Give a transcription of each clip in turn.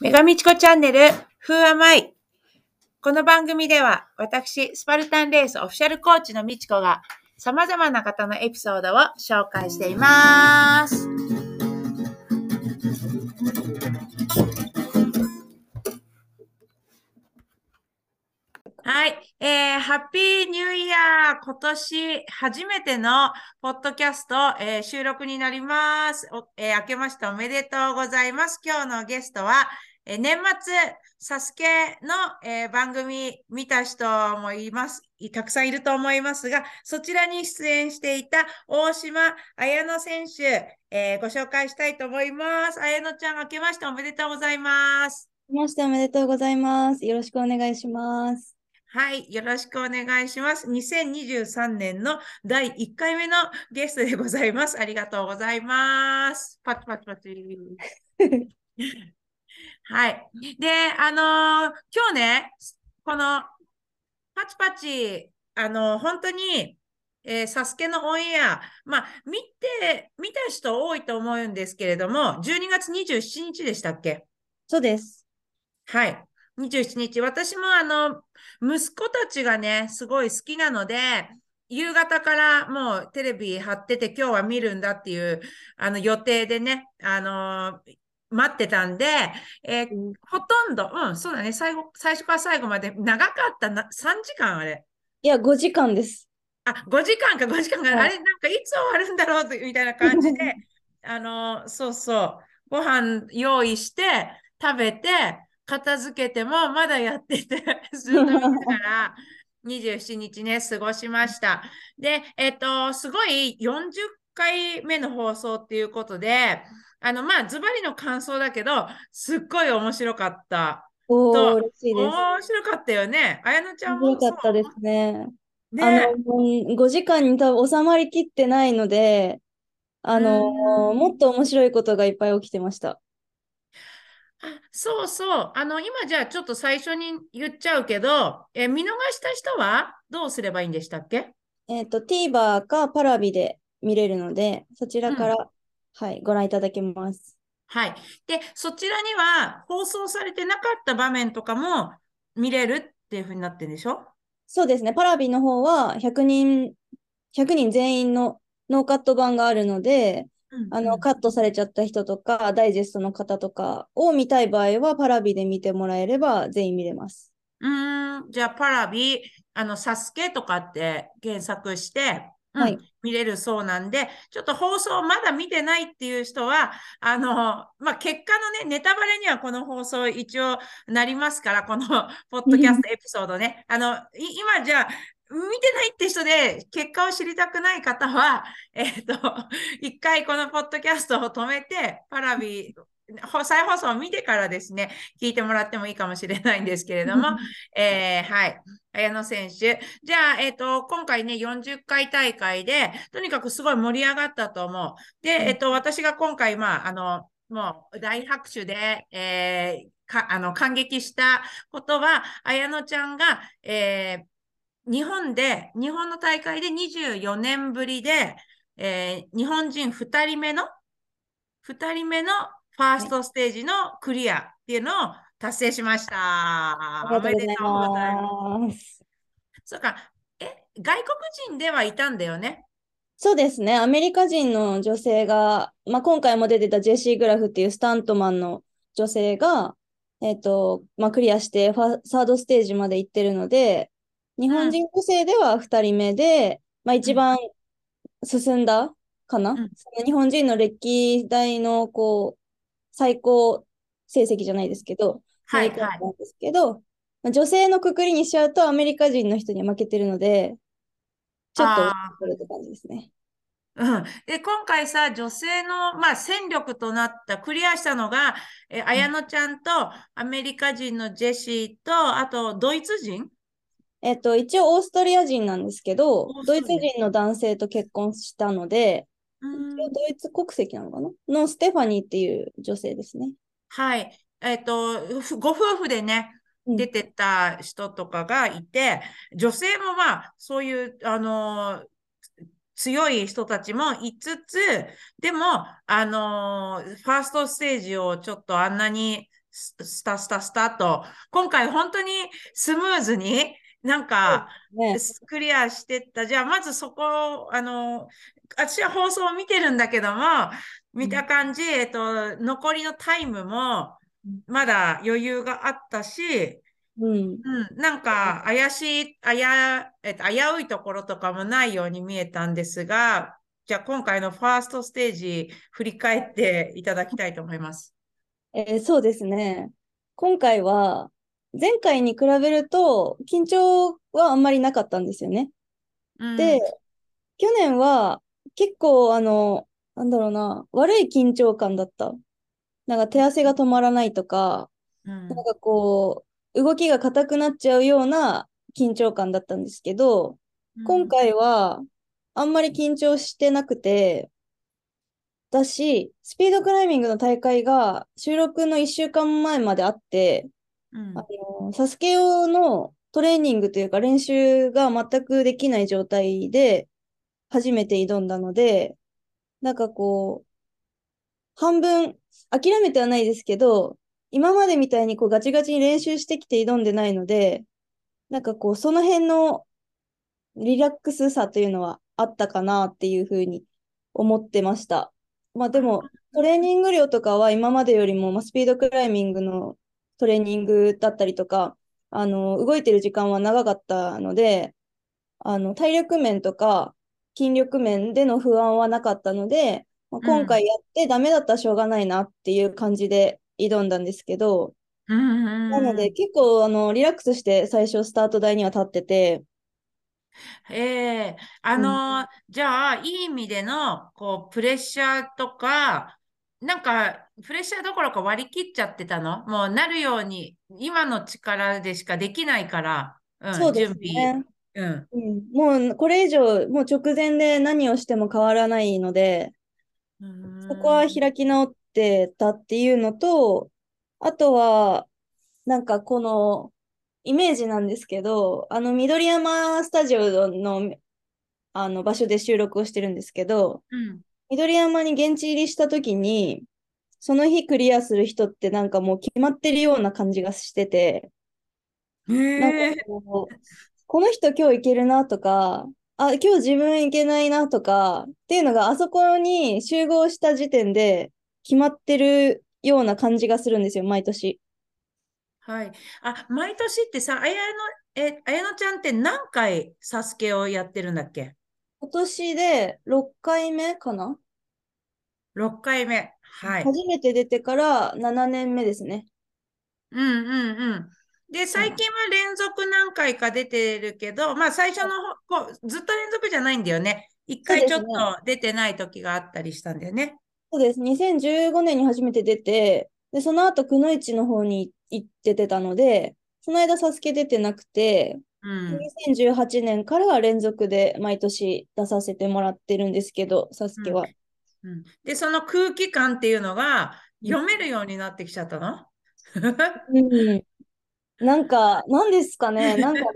メガミチコチャンネル、Who am I? この番組では、私、スパルタンレースオフィシャルコーチのみちこが、様々な方のエピソードを紹介しています。はい。えー、ハッピーニューイヤー今年初めてのポッドキャスト、えー収録になります。えー明けましておめでとうございます。今日のゲストは、えー年末、サスケの、えー番組見た人もいます。いたくさんいると思いますが、そちらに出演していた大島綾乃選手、えーご紹介したいと思います。綾乃ちゃん、明けましておめでとうございます。ましておめでとうございます。よろしくお願いします。はい、よろしくお願いします。2023年の第1回目のゲストでございます。ありがとうございます。パチパチパチ。はい。で、あのー今日ね、このパチパチ、あのー本当に、えーサスケのオンエア、まあ、見て、見た人多いと思うんですけれども、12月27日でしたっけ？そうです。はい。27日。私もあの、息子たちがね、すごい好きなので、夕方からもうテレビ貼ってて今日は見るんだっていうあの予定でね、あのー待ってたんで、えーうんほとんど、うん、そうだね、最後、最初から最後まで長かったな、3時間あれ。いや、5時間です。あ、5時間か、5時間か、はいあれ、なんかいつ終わるんだろうとみたいな感じで、あの、そうそう、ご飯用意して、食べて、片付けても、まだやってて、ずっと見ながら、27日ね、過ごしました。で、えっと、すごい40回目の放送っていうことで、あの、まあ、ズバリの感想だけど、すっごい面白かった。おとー、嬉しいです。面白かったよね。綾乃ちゃんも面白かったですね。ね。あの、5時間に多分収まりきってないので、あの、うんもっと面白いことがいっぱい起きてました。あそうそう。あの、今じゃあちょっと最初に言っちゃうけど、え、見逃した人は？どうすればいいんでしたっけ？えっと、TVer かパラビで見れるので、そちらから、はい、ご覧いただけます。はい。で、そちらには放送されてなかった場面とかも見れるっていうふうになってるんでしょ？そうですね、パラビの方は100人、100人全員のノーカット版があるので、あの、カットされちゃった人とか、ダイジェストの方とかを見たい場合は、パラビで見てもらえれば全員見れます。うーん、じゃあ、パラビ、あの、サスケとかって検索して、はい見れるそうなんで、ちょっと放送まだ見てないっていう人は、あの、まあ、結果のね、ネタバレにはこの放送一応なりますから、この ポッドキャストエピソードね。あの、今じゃあ、見てないって人で結果を知りたくない方は、えっと、一回このポッドキャストを止めて、パラビ、再放送を見てからですね、聞いてもらってもいいかもしれないんですけれども、えーはい。綾野選手。じゃあ、えっ、と、今回ね、40回大会で、とにかくすごい盛り上がったと思う。で、うんえっ、と、私が今回、まあ、あの、もう大拍手で、えーか、あの、感激したことは、綾野ちゃんが、えー日本で、日本の大会で24年ぶりで、えー日本人2人目の、2人目のファーストステージのクリアっていうのを達成しました。ありがとうございます。そうか。え、外国人ではいたんだよね。そうですね、アメリカ人の女性が、まあ、今回も出てたジェシー・グラフっていうスタントマンの女性が、えっと、まあ、クリアしてファサードステージまで行ってるので、日本人女性では2人目で、まあ、一番進んだかな、んその日本人の歴代のこう最高成績じゃないですけど、はいなんですけど、まあ、女性のくくりにしちゃうとアメリカ人の人に負けてるので、ちょっとあこれって感じですね。うん。で、今回さ、女性の、まあ、戦力となった、クリアしたのが、え、綾乃ちゃんと、アメリカ人のジェシーと、あと、ドイツ人？えっと、一応オーストリア人なんですけどドイツ人の男性と結婚したので、ドイツ国籍なのかな？のステファニーっていう女性ですね。はい。えっと、ふご夫婦でね、うん出てた人とかがいて、女性もまあ、そういう、あのー強い人たちもいつつ、でも、あのーファーストステージをちょっとあんなにススタスタスタと、今回本当にスムーズになんか、ね、クリアしてった。じゃあ、まずそこ、あの、私は放送を見てるんだけども、見た感じ、えっと、残りのタイムも、まだ余裕があったし、うん、うん、なんか怪しい、あや、えっと、危ういところとかもないように見えたんですが、じゃあ今回のファーストステージ振り返っていただきたいと思います。えーそうですね。今回は、前回に比べると、緊張はあんまりなかったんですよね。うん、で、去年は結構、あの、なんだろうな、悪い緊張感だった。なんか手汗が止まらないとか、うん。なんかこう、動きが硬くなっちゃうような緊張感だったんですけど、今回はあんまり緊張してなくて、だし、スピードクライミングの大会が収録の1週間前まであって、うん。あの、サスケ用のトレーニングというか練習が全くできない状態で初めて挑んだので、なんかこう、半分諦めてはないですけど、今までみたいにこうガチガチに練習してきて挑んでないので、なんかこう、その辺のリラックスさというのはあったかなっていうふうに思ってました。まあでも、トレーニング量とかは今までよりも、まあ、スピードクライミングのトレーニングだったりとか、あの、動いてる時間は長かったので、あの、体力面とか筋力面での不安はなかったので、まあ、今回やってダメだったらしょうがないなっていう感じで挑んだんですけど、うんなので結構あのリラックスして最初スタート台には立ってて、ええ。あの、じゃあ、いい意味での、こう、プレッシャーとか、なんか、プレッシャーどころか割り切っちゃってたの？もうなるように、今の力でしかできないから、うん、そうです準備。ね。うん。うん、もうこれ以上、もう直前で何をしても変わらないので、そこは開き直ってたっていうのと、あとは、なんかこのイメージなんですけど、あの緑山スタジオのあの場所で収録をしてるんですけど、うん。緑山に現地入りした時に、その日クリアする人ってなんかもう決まってるような感じがしてて、へなんえかこう、この人今日いけるなとか、あ、今日自分いけないなとか、っていうのがあそこに集合した時点で決まってるような感じがするんですよ、毎年。はい。あ、毎年ってさ、あやの、え、あやのちゃんって何回サスケをやってるんだっけ？今年で6回目かな ?6 回目。はい。初めて出てから7年目ですね。うんうんうん。で、最近は連続何回か出てるけど、まあ最初のほこうずっと連続じゃないんだよね。一回ちょっと出てない時があったりしたんだよね。そうです。2015年に初めて出て、で、その後、くのいちの方に行っててたので、その間、サスケ出てなくて、うん。2018年からは連続で毎年出させてもらってるんですけど、サスケは。うんで、その空気感っていうのが読めるようになってきちゃったの？うん。なんか、なんですかね、なんかね、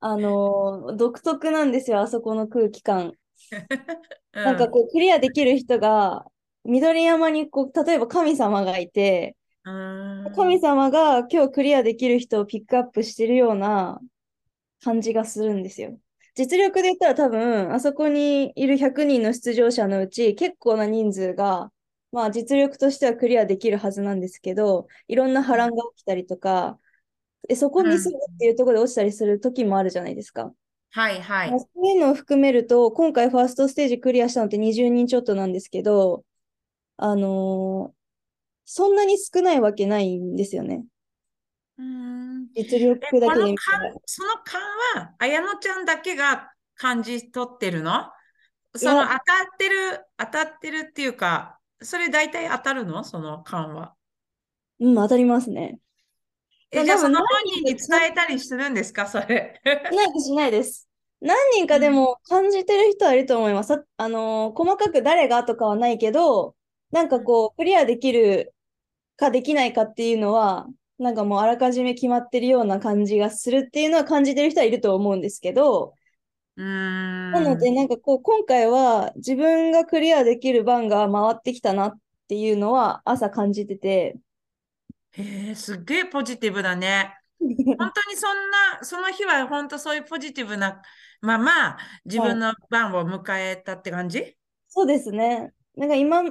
あのー独特なんですよ、あそこの空気感。なんかこう、クリアできる人が、緑山にこう、例えば神様がいて、うん。神様が今日クリアできる人をピックアップしてるような感じがするんですよ。実力で言ったら多分、あそこにいる100人の出場者のうち結構な人数が、まあ実力としてはクリアできるはずなんですけど、いろんな波乱が起きたりとか、えそこミスるっていうところで落ちたりする時もあるじゃないですか。はいはいまあ。そういうのを含めると、今回ファーストステージクリアしたのって20人ちょっとなんですけど、あのーそんなに少ないわけないんですよね。うん。実力え、だけその感は、綾乃ちゃんだけが感じ取ってるの？その当たってる、当たってるっていうか、それ大体当たるの？その感は。うん、当たりますね。え、じゃあでもその本何人に伝えたりするんですか？それ。し ないです、しないです。何人かでも感じてる人はいると思います。さあのー細かく誰がとかはないけど、なんかこう、クリアできるかできないかっていうのは、なんかもうあらかじめ決まってるような感じがするっていうのは感じてる人はいると思うんですけど、うーん。なので、なんかこう、今回は自分がクリアできる番が回ってきたなっていうのは朝感じてて、へえ、すっげえポジティブだね。本当にそんな、その日は本当そういうポジティブなまま自はい分の番を迎えたって感じ？そうですね。なんか今、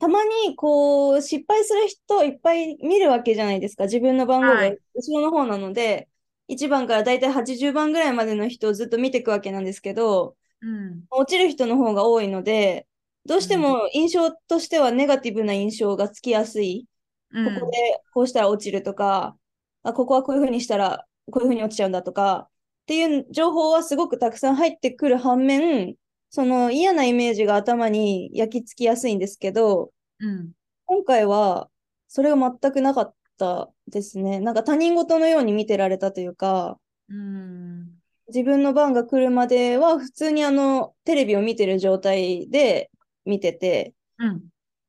たまにこう失敗する人いっぱい見るわけじゃないですか。自分の番号がはい。後ろの方なので、1番からだいたい80番ぐらいまでの人をずっと見ていくわけなんですけど、うん。落ちる人の方が多いので、どうしてうん。も印象としてはネガティブな印象がつきやすい。うん。ここでこうしたら落ちるとか、あ、ここはこういうふうにしたらこういうふうに落ちちゃうんだとか、っていう情報はすごくたくさん入ってくる反面、その嫌なイメージが頭に焼き付きやすいんですけど、うん。今回はそれが全くなかったですね。なんか他人事のように見てられたというか、うん。自分の番が来るまでは普通にあのテレビを見てる状態で見てて、うん。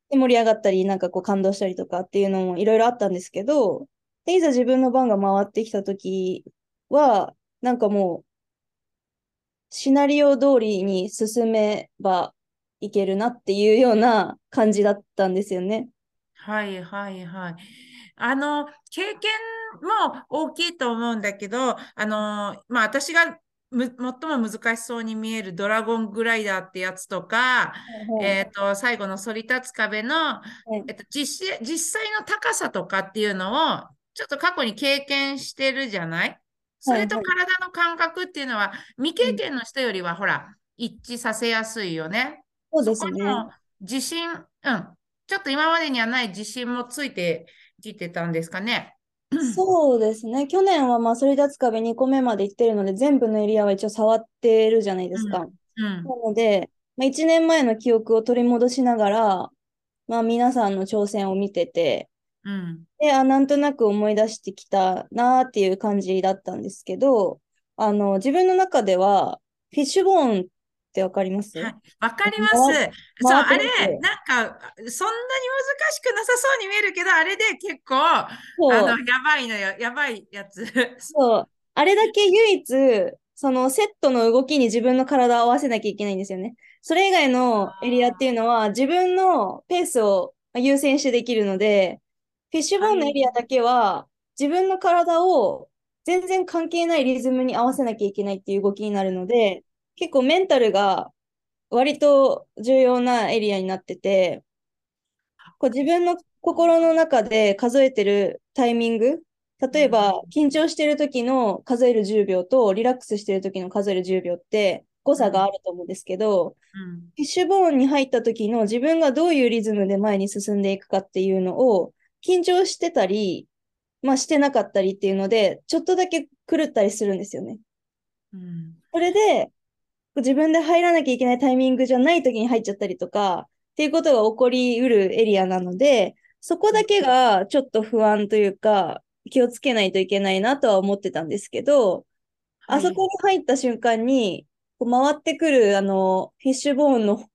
で盛り上がったり、なんかこう感動したりとかっていうのもいろいろあったんですけど、で、いざ自分の番が回ってきた時は、なんかもう、シナリオ通りに進めばいけるなっていうような感じだったんですよね。はいはいはい。あの、経験も大きいと思うんだけど、あの、まあ私が最も難しそうに見えるドラゴングライダーってやつとか、はいえっと、最後の反り立つ壁の、はいえっと、実際、実際の高さとかっていうのを、ちょっと過去に経験してるじゃない？それとはい体の感覚っていうのは、未経験の人よりは、ほら、一致させやすいよね。そうですね。も自信、うん、ちょっと今までにはない自信もついてきてたんですかね。そうですね。去年はまあ、反り立つ壁2個目まで行ってるので、全部のエリアは一応触ってるじゃないですか。うん、なので、まあ、1年前の記憶を取り戻しながら、まあ、皆さんの挑戦を見てて、うん、で、あ、なんとなく思い出してきたなっていう感じだったんですけど、あの、自分の中では、フィッシュボーンってわかります？はい、わかります。回そう、あれ、なんか、そんなに難しくなさそうに見えるけど、あれで結構、あの、やばいのよ、やばいやつ。そう。あれだけ唯一、そのセットの動きに自分の体を合わせなきゃいけないんですよね。それ以外のエリアっていうのは自分のペースを優先してできるので、フィッシュボーンのエリアだけは自分の体を全然関係ないリズムに合わせなきゃいけないっていう動きになるので、結構メンタルが割と重要なエリアになってて、こう自分の心の中で数えてるタイミング、例えば緊張してる時の数える10秒とリラックスしてる時の数える10秒って誤差があると思うんですけど、うん、フィッシュボーンに入った時の自分がどういうリズムで前に進んでいくかっていうのを緊張してたり、まあしてなかったりっていうので、ちょっとだけ狂ったりするんですよね。うん、それで、自分で入らなきゃいけないタイミングじゃない時に入っちゃったりとか、っていうことが起こりうるエリアなので、そこだけがちょっと不安というか、気をつけないといけないなとは思ってたんですけど、はい。あそこに入った瞬間に、こう回ってくる、あの、フィッシュボーンの、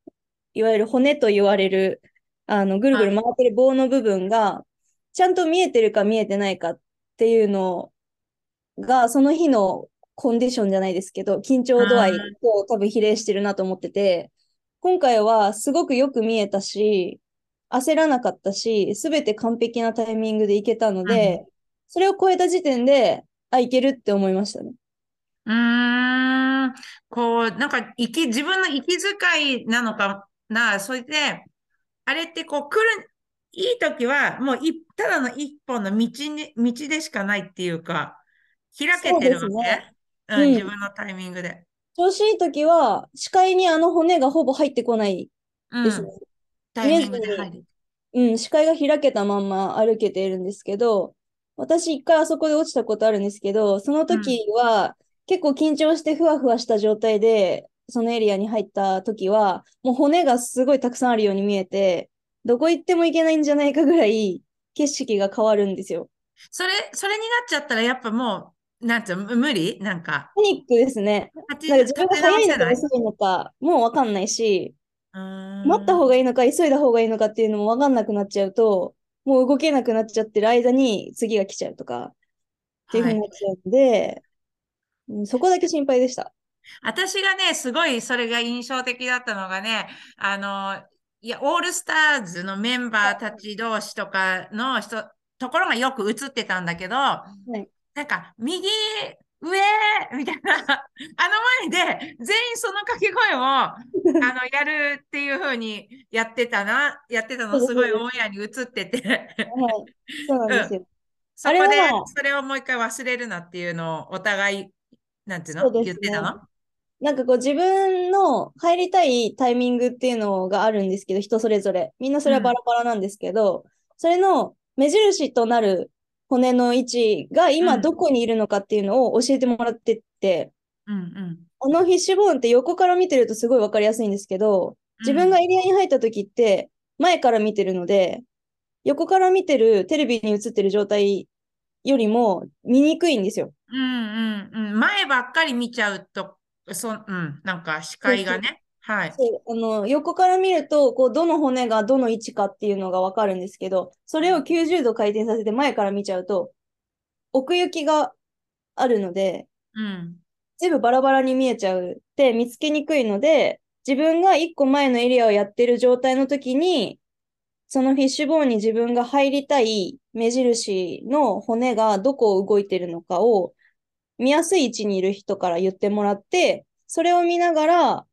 いわゆる骨と言われる、あの、ぐるぐる回ってる棒の部分が、ちゃんと見えてるか見えてないかっていうのが、その日のコンディションじゃないですけど、緊張度合いと多分比例してるなと思ってて、今回はすごくよく見えたし、焦らなかったし、すべて完璧なタイミングでいけたので、それを超えた時点で、あ、いけるって思いましたね。うーん、こう、なんか、生き、自分の息遣いなのかな、それで、あれってこう、来る、いい時は、もうい、ただの一本の道に、道でしかないっていうか、開けてるわそうですね。けうん、うん自分のタイミングで。調子いい時は、視界にあの骨がほぼ入ってこないうんですね。、タイミングで入る。うん、視界が開けたまんま歩けているんですけど、私一回あそこで落ちたことあるんですけど、その時は結構緊張してふわふわした状態で、そのエリアに入った時は、もう骨がすごいたくさんあるように見えて、どこ行っても行けないんじゃないかぐらい景色が変わるんですよ。それ、それになっちゃったら、やっぱもう、なんて無理？なんか、パニックですね。か自分が早いのか遅いのか、もうわかんないし、待った方がいいのか、急いだ方がいいのかっていうのもわかんなくなっちゃうと、もう動けなくなっちゃってる間に次が来ちゃうとか、っていうふうになっちゃうんで、うんそこだけ心配でした。私がね、すごいそれが印象的だったのがね、あの、いや、オールスターズのメンバーたち同士とかの人ところがよく映ってたんだけど、はいなんか、右、上みたいな、あの前で全員その掛け声を あのやるっていう風にやってたな、やってたのす。ごいオンエアに映ってて、はい。そうなんですよ。そこでそれをもう一回忘れるなっていうのをお互い、なんていうのね。言ってたの？なんかこう自分の入りたいタイミングっていうのがあるんですけど、人それぞれ。みんなそれはバラバラなんですけど、それの目印となる骨の位置が今うんどこにいるのかっていうのを教えてもらってって、うんうん。あのフィッシュボーンって横から見てるとすごいわかりやすいんですけど、自分がエリアに入った時って前から見てるので、横から見てるテレビに映ってる状態よりも見にくいんですよ。うんうんうん。前ばっかり見ちゃうと、そうん、なんか視界がね。はい。あの横から見るとこうどの骨がどの位置かっていうのがわかるんですけどそれを90度回転させて前から見ちゃうと奥行きがあるのでうん。全部バラバラに見えちゃうって見つけにくいので自分が1個前のエリアをやってる状態の時にそのフィッシュボーンに自分が入りたい目印の骨がどこを動いてるのかを見やすい位置にいる人から言ってもらってそれを見ながら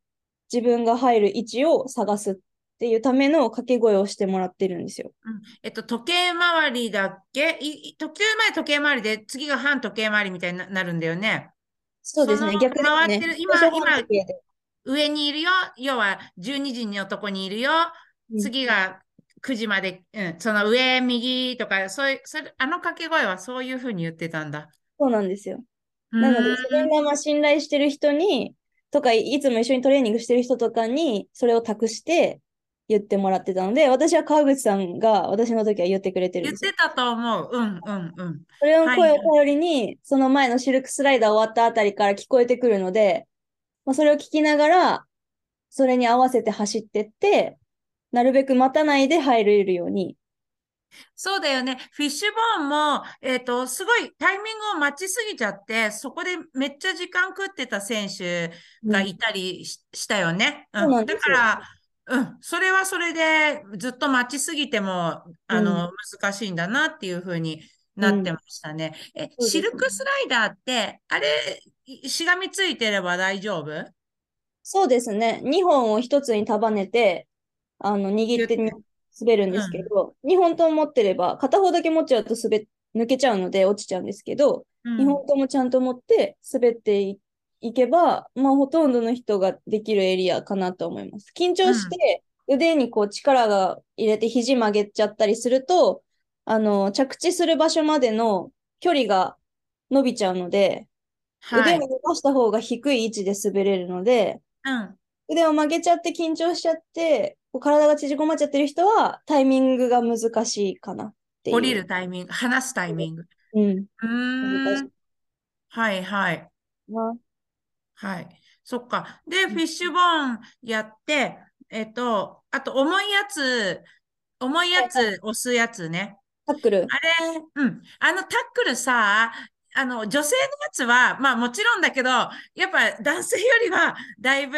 自分が入る位置を探すっていうための掛け声をしてもらってるんですよ。うんえっと、時計回りだっけ？い計前時計回りで、次が反時計回りみたいにななるんだよね。そうですね。逆ですね。回ってる今今上にいるよ。要は12時のとこにいるよ。うん次が9時まで、うん、その上、右とか、そういう、それあの掛け声はそういうふうに言ってたんだ。そうなんですよ。なので、自分がまあ信頼してる人に、とか、いつも一緒にトレーニングしてる人とかに、それを託して言ってもらってたので、私は川口さんが私の時は言ってくれてるんですよ。言ってたと思う。うんうんうん。それの声はいを頼りに、その前のシルクスライダー終わったあたりから聞こえてくるので、まあ、それを聞きながら、それに合わせて走ってって、なるべく待たないで入れるように。そうだよね。フィッシュボーンも、えっと、すごいタイミングを待ちすぎちゃって、そこでめっちゃ時間食ってた選手がいたりし,、したよね。うんそうなんですよだから、うん、それはそれでずっと待ちすぎても、あの、難しいんだなっていうふうになってましたね。え、シルクスライダーって、あれ、いしがみついてれば大丈夫？そうですね。2本を1つに束ねて、あの、握ってに滑るんですけど、2本とも持ってれば、片方だけ持っちゃうと滑抜けちゃうので落ちちゃうんですけど、うん2本ともちゃんと持って滑っていいけば、まあ、ほとんどの人ができるエリアかなと思います。緊張して腕にこう力が入れて肘曲げちゃったりすると、あの、着地する場所までの距離が伸びちゃうので、はい。腕を伸ばした方が低い位置で滑れるので、うん。腕を曲げちゃって緊張しちゃって、こう体が縮こまっちゃってる人はタイミングが難しいかなっていう。降りるタイミング、離すタイミング。うん。うん。はいはい。なはい。そっか。で、フィッシュボーンやって、えっと、あと、重いやつ、重いやつ、押すやつね。タックル。あれ、うん。あのタックルさ、あの、女性のやつは、まあもちろんだけど、やっぱ男性よりは、だいぶ、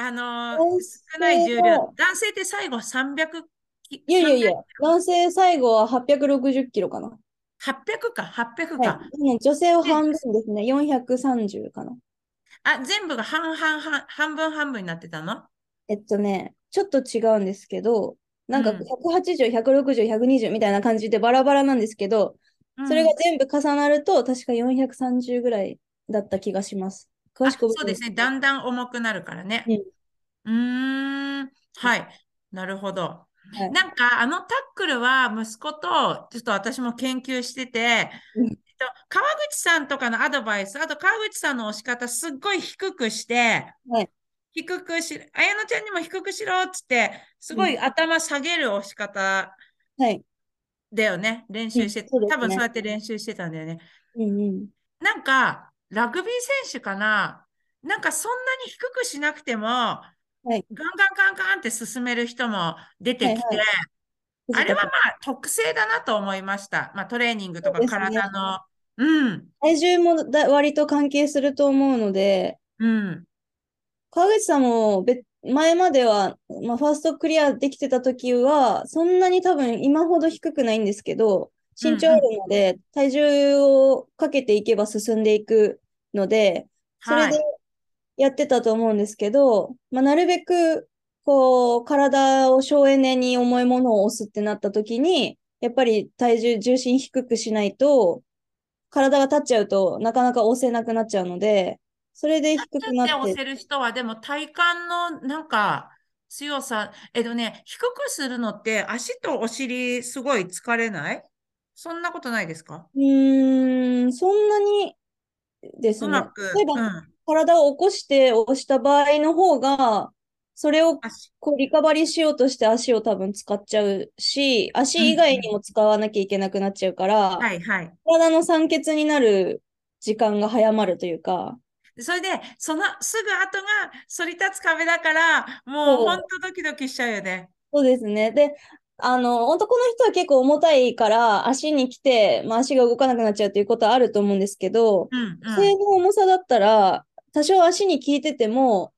あの、男性少ない重量は。男性って最後300き、いやいやいや300、男性最後は860キロかな。800か、800はいか。。でも女性は半分ですね。430かな。あ、全部が半々半、半分半分になってたの？えっとね、ちょっと違うんですけど、なんかうん180、160、120みたいな感じでバラバラなんですけど、それが全部重なると確か430ぐらいだった気がします。詳あしくそうですね。だんだん重くなるからね。うんん。はい。なるほど。はいなんか、あのタックルは息子と、ちょっと私も研究してて、川口さんとかのアドバイス、あと川口さんの押し方、すっごい低くして、はい低くし、綾乃ちゃんにも低くしろっつって、すごい頭下げる押し方はい。だよね。練習して、ね多分そうやって練習してたんだよね。うんうん。なんか、ラグビー選手かな？なんかそんなに低くしなくても、い。ガンガンガンガンって進める人も出てきて、はいはい。あれはまあ特性だなと思いました。まあトレーニングとか体の。うん、体重もだ割と関係すると思うので、うん、川口さんも別前までは、まあ、ファーストクリアできてた時は、そんなに多分今ほど低くないんですけど、身長あるので、体重をかけていけば進んでいくので、それでやってたと思うんですけど、まあ、なるべく、こう、体を省エネに重いものを押すってなった時に、やっぱり体重、重心低くしないと、体が立っちゃうとなかなか押せなくなっちゃうので、それで低くなって。押せる人は、でも体幹のなんか強さ、えっとね、低くするのって足とお尻すごい疲れない？そんなことないですか？うーん、そんなにですね。例えば、うん、体を起こして押した場合の方が、それをこうリカバリーしようとして足を多分使っちゃうし、足以外にも使わなきゃいけなくなっちゃうから、うんはいはい、体の酸欠になる時間が早まるというか。それで、そのすぐ後が反り立つ壁だから、もう本当ドキドキしちゃうよね。そうですね。で、あの、男の人は結構重たいから足に来て、まあ、足が動かなくなっちゃうっていうことはあると思うんですけど、うんうん、性の重さだったら、多少足に効いてても、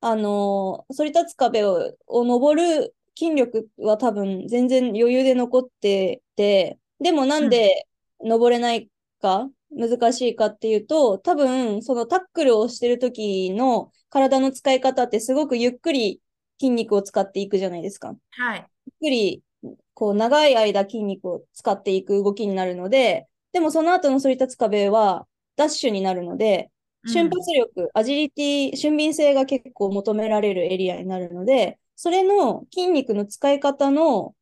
あの、反り立つ壁をを登る筋力は多分全然余裕で残ってて、でもなんで登れないか、難しいかっていうと、多分そのタックルをしてる時の体の使い方ってすごくゆっくり筋肉を使っていくじゃないですか。はい。ゆっくり、こう長い間筋肉を使っていく動きになるので、でもその後の反り立つ壁はダッシュになるので、瞬発力、うん、アジリティ、俊敏性が結構求められるエリアになるので、それの筋肉の使い方の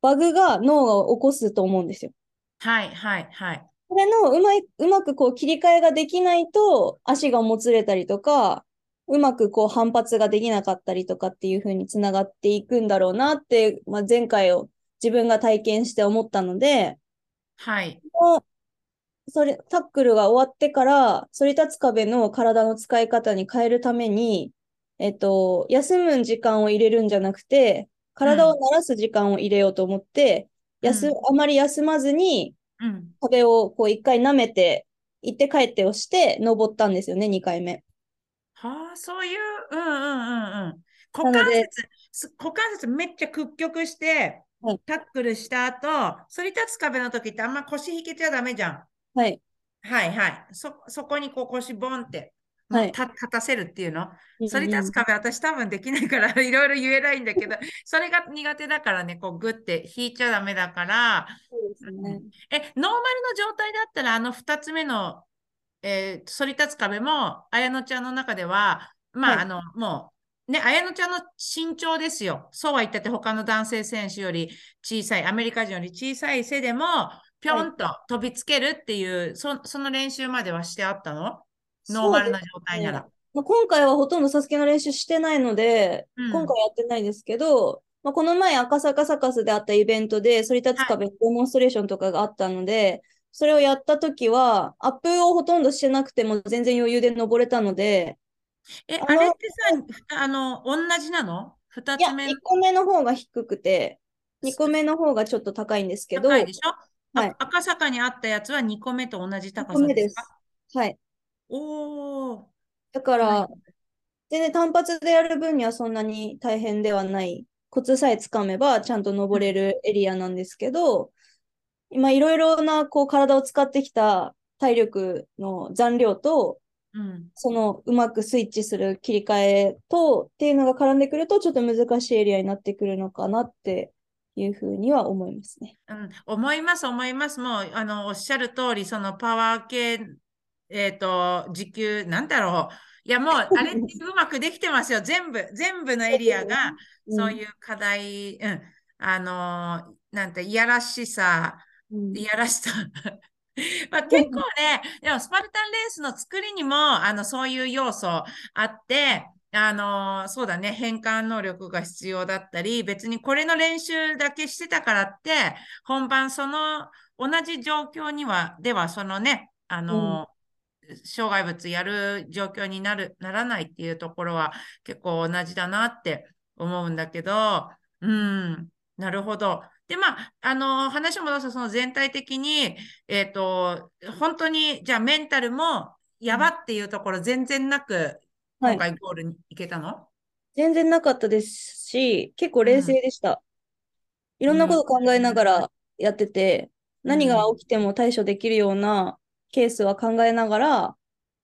バグが脳が起こすと思うんですよ。はい、はい、はい。これのうまい、うまくこう切り替えができないと、足がもつれたりとか、うまくこう反発ができなかったりとかっていう風につながっていくんだろうなって、まあ、前回を自分が体験して思ったので、はい。それ、タックルが終わってから、反り立つ壁の体の使い方に変えるために、えっと、休む時間を入れるんじゃなくて、体を慣らす時間を入れようと思って、うん、休、あまり休まずに、壁をこう一回舐めて、行って帰ってをして、登ったんですよね、2回目。はあ、そういう、うんうんうんうん。股関節、股関節めっちゃ屈曲して、はい、タックルした後、反り立つ壁の時ってあんま腰引けちゃダメじゃん。はい。はいはい。そ、そこにこう腰ボンって、はい、立たせるっていうの？反り立つ壁、私多分できないから いろいろ言えないんだけど、それが苦手だからね、こうグッて引いちゃダメだから。そうですね。え、ノーマルの状態だったら、あの2つ目の、えー、反り立つ壁も、綾乃ちゃんの中では、まあ、はい、あの、もう、ね、綾乃ちゃんの身長ですよ。そうは言ったって他の男性選手より小さい、アメリカ人より小さい背でも、ぴょんと飛びつけるっていう、はい、そその練習まではしてあったの？ノーマルな状態なら。まあ、今回はほとんどサスケの練習してないので、うん、今回やってないですけど、まあ、この前赤坂サカスであったイベントで、反り立つ壁デモンストレーションとかがあったので、はい、それをやったときは、アップをほとんどしてなくても全然余裕で登れたので。え、あれってさ、あの、同じなの ?2 つ目。いや、1個目の方が低くて、2個目の方がちょっと高いんですけど。高いでしょ？はい、赤坂にあったやつは2個目と同じ高さですか？はい。おお。だから、はい、全然単発でやる分にはそんなに大変ではない。コツさえつかめばちゃんと登れるエリアなんですけど、今いろいろなこう体を使ってきた体力の残量と、うん、そのうまくスイッチする切り替えとっていうのが絡んでくるとちょっと難しいエリアになってくるのかなっていうふうには思いますね。うん、思います、思います。もう、あの、おっしゃる通り、そのパワー系、えっ、ー、と、時給、なんだろう。いや、もう、あれってうまくできてますよ。全部、全部のエリアが、そういう課題、うん、あの、なんて、いやらしさ、いやらしさ。まあ、結構ね、でもスパルタンレースの作りにもあのそういう要素あって、あの、そうだね、変換能力が必要だったり、別にこれの練習だけしてたからって、本番その同じ状況には、ではそのね、あの、うん、障害物やる状況になる、ならないっていうところは結構同じだなって思うんだけど、うん、なるほど。で、まあ、あの、話を戻すと、その全体的に、えっ、ー、と、本当に、じゃあメンタルもやばっていうところ全然なく、今回ゴールに行けたの、全然なかったですし、結構冷静でした。いろんなこと考えながらやってて、何が起きても対処できるようなケースは考えながら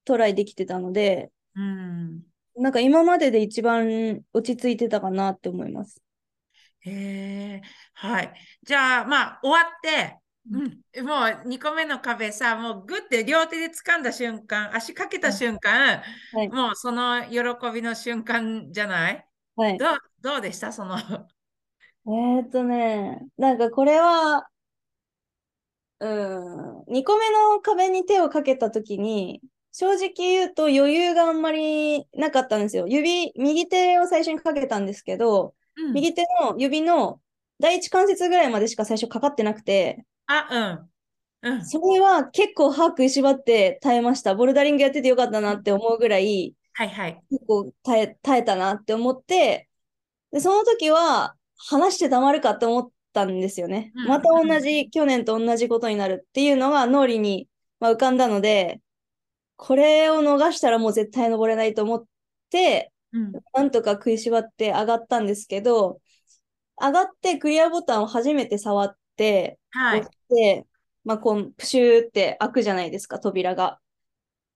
トライできてたので、うん。なんか今までで一番落ち着いてたかなって思います。へえ、はい。じゃあ、まあ、終わって、うん、もう2個目の壁さ、もうグッて両手で掴んだ瞬間、足かけた瞬間、はい。もうその喜びの瞬間じゃない？はい。どう、どうでした？その、えーっとね、なんかこれは、うん、2個目の壁に手をかけたときに、正直言うと余裕があんまりなかったんですよ。指、右手を最初にかけたんですけど、うん、右手の指の第一関節ぐらいまでしか最初かかってなくて、あ、うん、うん、それは結構歯食いしばって耐えました。ボルダリングやっててよかったなって思うぐらい、はいはい。結構耐え、耐えたなって思って、で、その時は話してたまるかって思ったんですよね。うんまた同じ、去年と同じことになるっていうのが脳裏に、まあ、浮かんだので、これを逃したらもう絶対登れないと思って、うん、なんとか食いしばって上がったんですけど、上がってクリアボタンを初めて触って、はい押。して、まあ、こう、プシューって開くじゃないですか、扉が。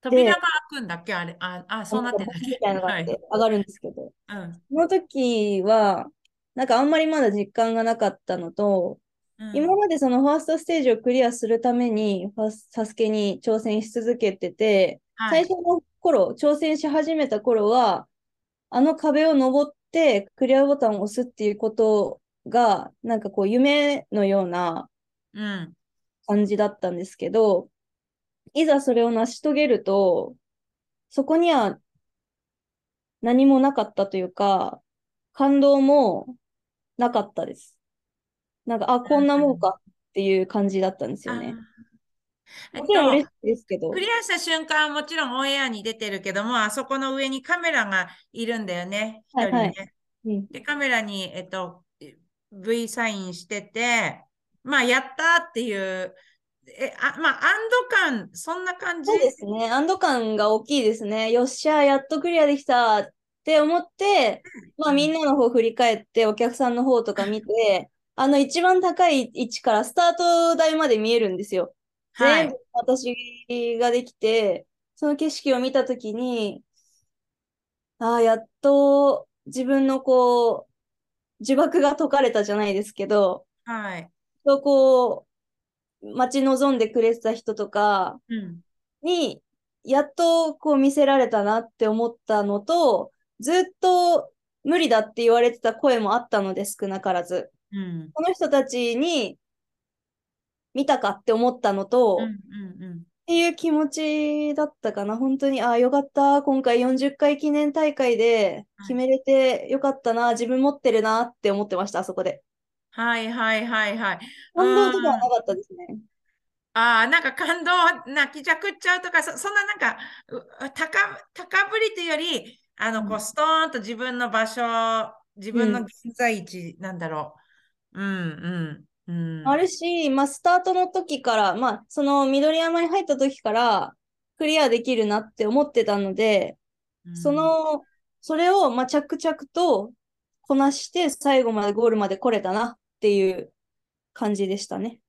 扉が開くんだっけ？あれ。あ、あ、そうなってない。みたいなのがあっはい。て上がるんですけど、うん、その時は、なんかあんまりまだ実感がなかったのと、うん、今までそのファーストステージをクリアするために、ファサスケに挑戦し続けてて、はい最初の頃、挑戦し始めた頃は、あの壁を登ってクリアボタンを押すっていうことが、なんかこう夢のようなうん、感じだったんですけど、いざそれを成し遂げると、そこには何もなかったというか、感動もなかったです。なんか、あ、こんなもんかっていう感じだったんですよね。もちろん嬉しえっと、いですけど。クリアした瞬間はもちろんオンエアに出てるけども、あそこの上にカメラがいるんだよね、一人はいはいね。うん、で、カメラに、えっと、V サインしてて、まあ、やったっていう、え、あ、まあ、安堵感、そんな感じ？そうですね。安堵感が大きいですね。よっしゃ、やっとクリアできたって思って、まあうんみんなの方振り返って、お客さんの方とか見て、あの一番高い位置からスタート台まで見えるんですよ。はい全部私ができて、その景色を見たときに、ああ、やっと自分のこう、呪縛が解かれたじゃないですけど、はい。そうこう、待ち望んでくれてた人とかうん。に、やっとこう見せられたなって思ったのと、ずっと無理だって言われてた声もあったので、少なからず。うん。この人たちに見たかって思ったのと、うん。うん。うん。っていう気持ちだったかな。本当に、ああ、よかった。今回40回記念大会で決めれてよかったな。自分持ってるなって思ってました、あそこで。はいはいはいはい。感動とかはうんなかったですね。ああ、なんか感動、泣きじゃくっちゃうとか、そ、そんななんか、う高、高ぶりというより、あの、こうストーンと自分の場所、自分のうん現在地、なんだろう。うん、うん、うん。あるし、まあ、スタートの時から、まあ、その緑山に入った時から、クリアできるなって思ってたので、うんその、それを、まあ、着々とこなして、最後までゴールまで来れたなっていう感じでしたね。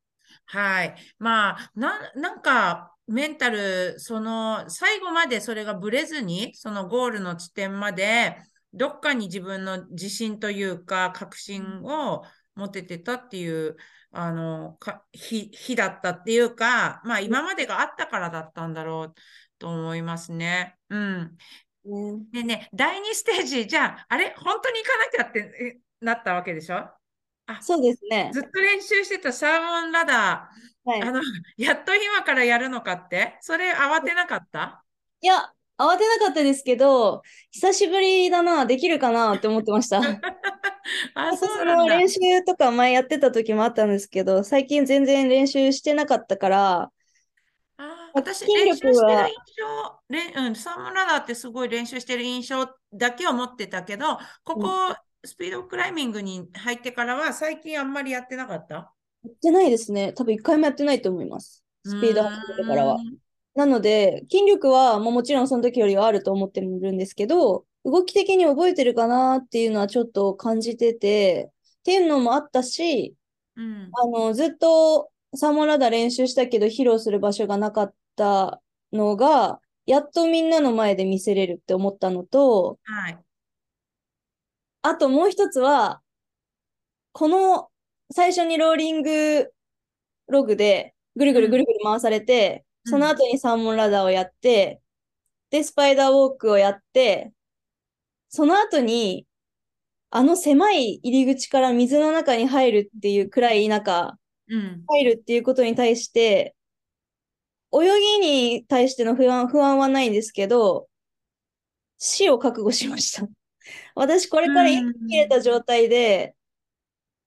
はい。まあ、な、なんか、メンタル、その、最後までそれがぶれずに、そのゴールの地点まで、どっかに自分の自信というか、確信を持ててたっていう、あの、か、日、日だったっていうか、まあ、今までがあったからだったんだろうと思いますね。うん。ねでね、第2ステージ、じゃあ、あれ？本当に行かなきゃってえなったわけでしょ？あ、そうですね。ずっと練習してたサーモンラダー、はい。あの、やっと今からやるのかって？それ慌てなかった？いや、慌てなかったですけど、久しぶりだな、できるかなって思ってました。あ、そそうなんだ。の練習とか前やってた時もあったんですけど、最近全然練習してなかったから、あ私、筋練習してる印象、れんうん、サーモンラダーってすごい練習してる印象だけを持ってたけど、ここ、スピードクライミングに入ってからは最近あんまりやってなかった？やってないですね。多分一回もやってないと思います。スピード始めてからはなので、筋力はもうもちろんその時よりはあると思ってるんですけど、動き的に覚えてるかなっていうのはちょっと感じてて、っていうのもあったし、うん。あの、ずっとサーモンラダー練習したけど披露する場所がなかったのが、やっとみんなの前で見せれるって思ったのと、はい。あともう一つは、この最初にローリングログでぐるぐるぐるぐる回されて、うんその後にサーモンラダーをやって、で、スパイダーウォークをやって、その後に、あの狭い入り口から水の中に入るっていう暗い中、うん。入るっていうことに対して、泳ぎに対しての不安、不安はないんですけど、死を覚悟しました。私、これから息切れた状態で、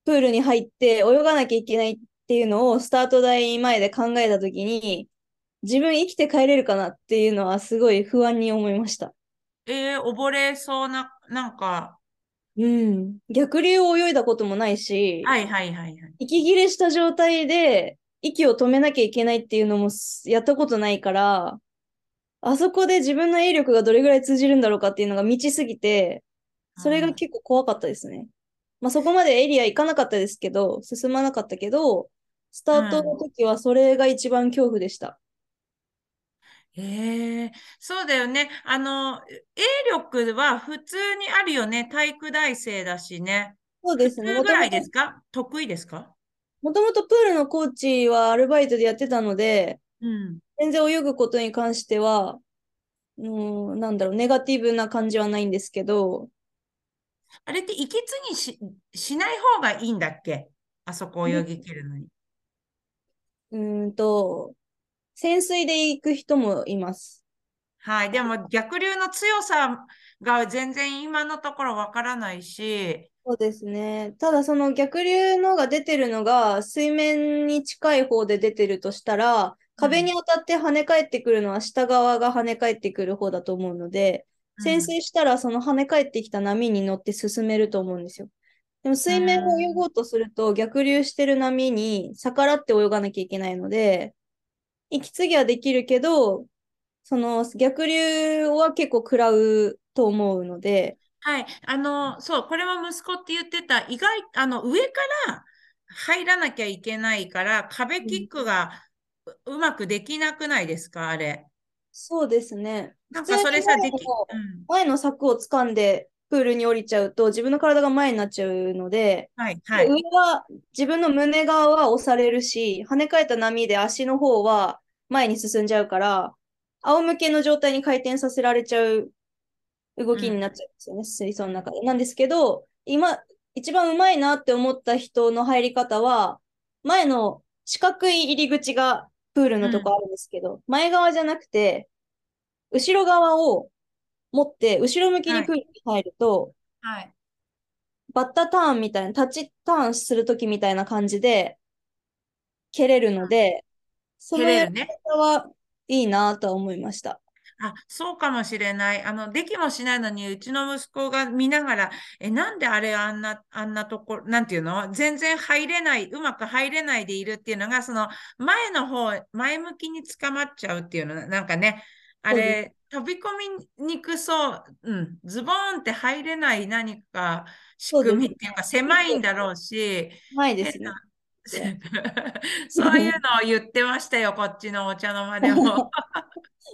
プールに入って泳がなきゃいけないっていうのをスタート台前で考えたときに、自分生きて帰れるかなっていうのはすごい不安に思いました。えー、溺れそうな、なんか、うん。逆流を泳いだこともないし、はいはいはいはい。息切れした状態で息を止めなきゃいけないっていうのもすやったことないから、あそこで自分の泳力がどれぐらい通じるんだろうかっていうのが未知すぎて、それが結構怖かったですね。まあそこまでエリア行かなかったですけど、進まなかったけど、スタートの時はそれが一番恐怖でした。ええそうだよね。あの、泳力は普通にあるよね。体育大生だしね。そうですね。普通ぐらいですか？得意ですか？もともとプールのコーチはアルバイトでやってたので、うん。全然泳ぐことに関しては、うん、なんだろう、ネガティブな感じはないんですけど、あれって息継ぎし、しない方がいいんだっけ？あそこ泳ぎ切るのに。うーんと、潜水で行く人もいます。はい。でも逆流の強さが全然今のところわからないし、そうですね。ただその逆流のが出てるのが水面に近い方で出てるとしたら、壁に当たって跳ね返ってくるのは下側が跳ね返ってくる方だと思うので、潜水したらその跳ね返ってきた波に乗って進めると思うんですよ。でも水面を泳ごうとすると逆流してる波に逆らって泳がなきゃいけないので、息継ぎはできるけど、その逆流は結構食らうと思うので、はい。あの、そう、これは息子って言ってた、意外、あの、上から入らなきゃいけないから、壁キックがううまくできなくないですか、あれ。そうですね。なんかそれさ、でき。前の柵を掴んでプールに降りちゃうと自分の体が前になっちゃうので、はい、はい。上は自分の胸側は押されるし、跳ね返った波で足の方は前に進んじゃうから、仰向けの状態に回転させられちゃう動きになっちゃうんですよね、水槽の中で。なんですけど、今、一番うまいなって思った人の入り方は、前の四角い入り口がプールのとこあるんですけど、前側じゃなくて、後ろ側を持って、後ろ向きにプールに入ると、はい。バッタターンみたいな、タッチターンするときみたいな感じで蹴れるので、そのやり。方はい。いなとは思いました。あ、そうかもしれない。あの、できもしないのに、うちの息子が見ながら、え、なんであれあんな、あんなところ、なんていうの全然入れない、うまく入れないでいるっていうのが、その、前の方、前向きに捕まっちゃうっていうの、なんかね、あれ、飛び込みにくそう、うん、ズボーンって入れない何か仕組みっていうか、狭いんだろうし、ないですね。そういうのを言ってましたよ、こっちのお茶の間でも。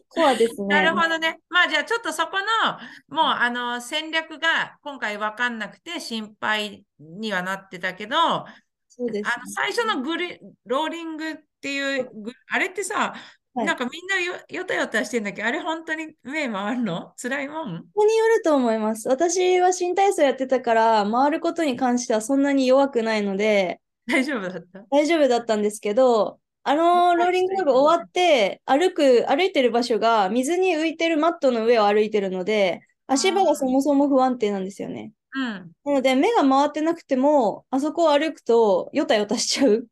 コアですなね。るほどね。まあじゃあちょっとそこの、もうあの戦略が今回分かんなくて心配にはなってたけど、あそうですね。の最初のグリローリングっていうグ、あれってさ、はいなんかみんなよよたよたしてんだけ？ど、あれ本当に目回るの？辛いもん？ここによると思います。私は新体操やってたから、回ることに関してはそんなに弱くないので、大丈夫だった？大丈夫だったんですけど、あのローリングログ終わって、歩く、歩いてる場所が水に浮いてるマットの上を歩いてるので、足場がそもそも不安定なんですよね。うん。なので、目が回ってなくても、あそこを歩くと、よたよたしちゃう。う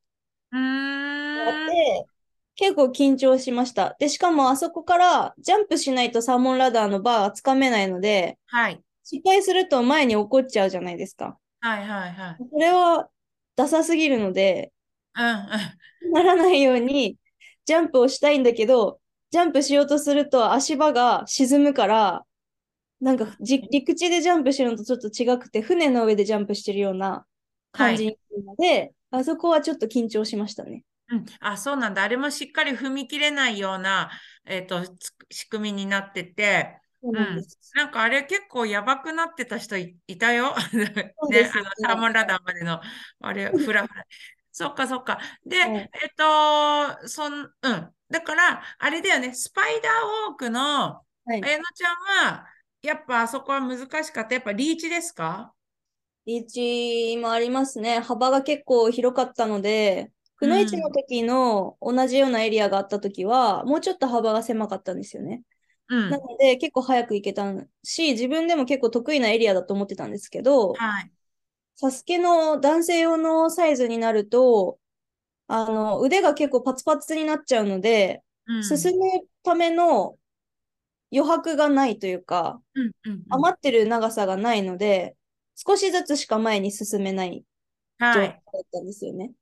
ーん。で、結構緊張しました。で、しかもあそこからジャンプしないとサーモンラダーのバーがつかめないので、はい。失敗すると前に落っこっちゃうじゃないですか。はいはいはい。それはダサすぎるので、うんうん。ならないようにジャンプをしたいんだけど、ジャンプしようとすると足場が沈むから、なんかじ陸地でジャンプしてるのとちょっと違くて、船の上でジャンプしてるような感じになるので、あそこはちょっと緊張しましたね。うん、あ、そうなんだ。あれもしっかり踏み切れないような、えっと、つ仕組みになってて、そうなん。なんかあれ結構やばくなってた人い、いたよ。ね、あの、サーモンラダーまでの、あれ、フラフラ。そっかそっか。で、はいえっと、そん、うん。だから、あれだよね、スパイダーウォークの、はい。綾乃ちゃんは、やっぱあそこは難しかった。やっぱリーチですか？リーチもありますね。幅が結構広かったので、くのいちの時の同じようなエリアがあった時は、もうちょっと幅が狭かったんですよね。うん。なので、結構早く行けたし、自分でも結構得意なエリアだと思ってたんですけど、はい。サスケの男性用のサイズになると、あの、腕が結構パツパツになっちゃうので、うん。進むための余白がないというか、うんうんうん余ってる長さがないので、少しずつしか前に進めない状はい。態だったんですよね。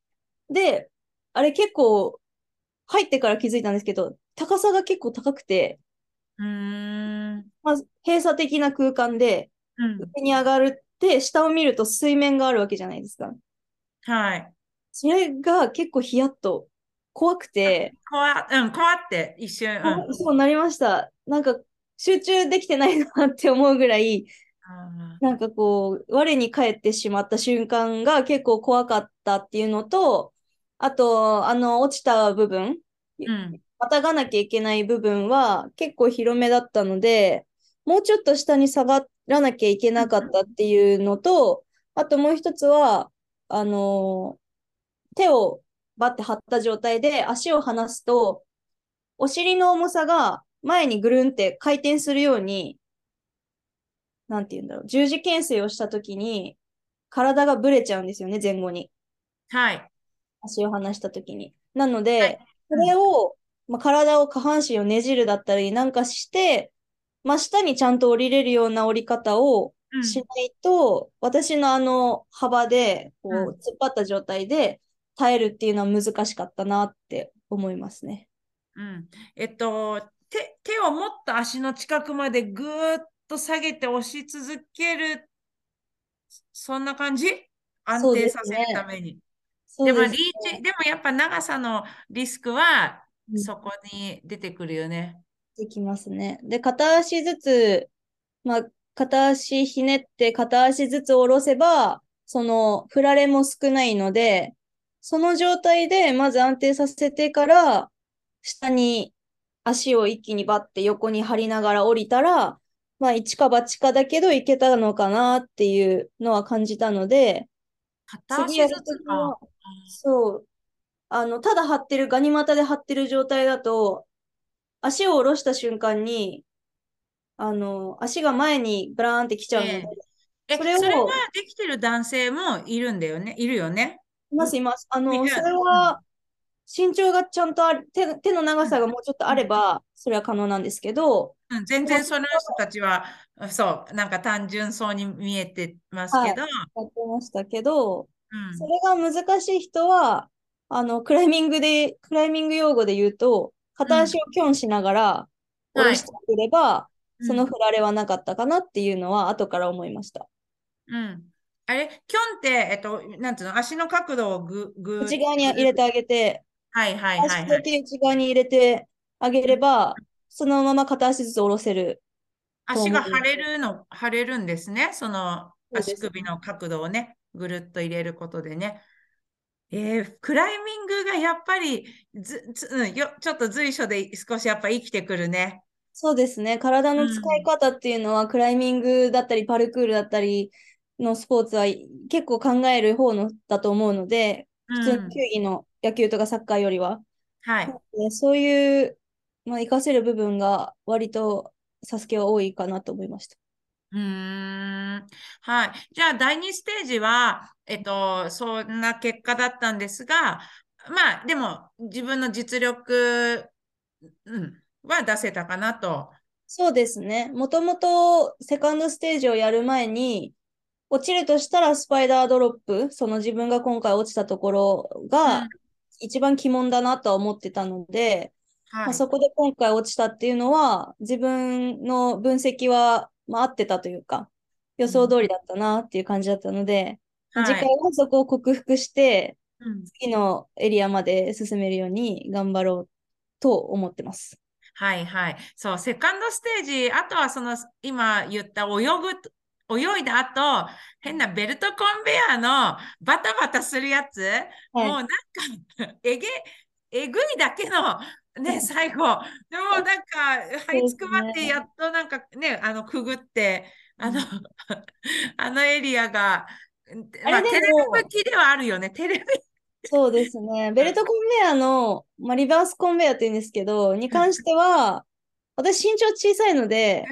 で、あれ結構入ってから気づいたんですけど、高さが結構高くて、うーん。まず閉鎖的な空間でうん。上に上がるって、下を見ると水面があるわけじゃないですか。はい。それが結構ヒヤッと怖くて、怖、うん、怖って一瞬、うん。そうなりました。なんか集中できてないなって思うぐらい、あなんかこう、我に返ってしまった瞬間が結構怖かったっていうのと、あと、あの、落ちた部分、ーうん。またがなきゃいけない部分は結構広めだったので、もうちょっと下に下がらなきゃいけなかったっていうのと、あともう一つは、あの手をバッて張った状態で足を離すと、お尻の重さが前にぐるんって回転するように、なんて言うんだろう、十字懸垂をしたときに、体がぶれちゃうんですよね、前後に。はい。足を離したときに。なので、はいそれを、まあ、体を下半身をねじるだったりなんかして、真下にちゃんと降りれるような降り方をうんしないと、私のあの幅でこううん突っ張った状態で耐えるっていうのは難しかったなって思いますね。うん。えっと、手、手を持った足の近くまでぐーっと下げて押し続ける、そんな感じ？安定させるねために。でも、リーチ、でもやっぱ長さのリスクはうんそこに出てくるよね。できますね。で、片足ずつ、まあ、片足ひねって片足ずつ下ろせば、その、振られも少ないので、その状態でまず安定させてから、下に足を一気にバッて横に張りながら降りたら、まあ、一か八かだけどいけたのかなっていうのは感じたので、片足ずつか。そう。あの、ただ張ってる、ガニ股で張ってる状態だと、足を下ろした瞬間に、あの、足が前にブラーンってきちゃうので、ええ、それをそれができてる男性もいるんだよね？いるよね？います、います。あの、ねそれは、身長がちゃんとある、手、手の長さがもうちょっとあれば、それは可能なんですけど、うん、全然その人たちは、そう、なんか単純そうに見えてますけど、やってましたけど、うんそれが難しい人は、あの、クライミングで、クライミング用語で言うと、片足をキョンしながら下ろしてくれば、その振られはなかったかなっていうのは後から思いました。うん。あれ、キョンって、えっと、なんていうの、足の角度をぐ、ぐ、内側に入れてあげて、はいはいはい足はい。だけ内側に入れてあげれば、そのまま片足ずつ下ろせる。足が腫れるの、腫れるんですね？その足首の角度をね、ぐるっと入れることでね。えー、クライミングがやっぱりず、ず、うん、よ、ちょっと随所で少しやっぱ生きてくるね。そうですね。体の使い方っていうのは、クライミングだったり、パルクールだったりのスポーツは結構考える方のだと思うので、普通の球技の野球とかサッカーよりは。はい。でそういう、まあ、活かせる部分が割とサスケは多いかなと思いました。うーん。はい。じゃあ、第2ステージは、えっと、そんな結果だったんですが、まあ、でも、自分の実力、うん、は出せたかなと。そうですね。もともとセカンドステージをやる前に、落ちるとしたらスパイダードロップ、その自分が今回落ちたところうんが一番鬼門だなとは思ってたので、まあ、はい。そこで今回落ちたっていうのは、自分の分析は、まあ、合ってたというか、予想通りだったなっていう感じだったので、はい次回はそこを克服して、うん次のエリアまで進めるように頑張ろうと思ってます。はいはい。そう、セカンドステージ、あとはその今言った泳ぐ、泳いだ後、変なベルトコンベヤーのバタバタするやつ、もうなんか えげ、えぐいだけのね、最後。でもなんか、這いつくばってやっとなんかね、あの、くぐって、あの、あのエリアが、まあ、テレビ向きではあるよね、テレビ。そうですね。ベルトコンベヤーの、まあ、リバースコンベヤーって言うんですけど、に関しては、私身長小さいので、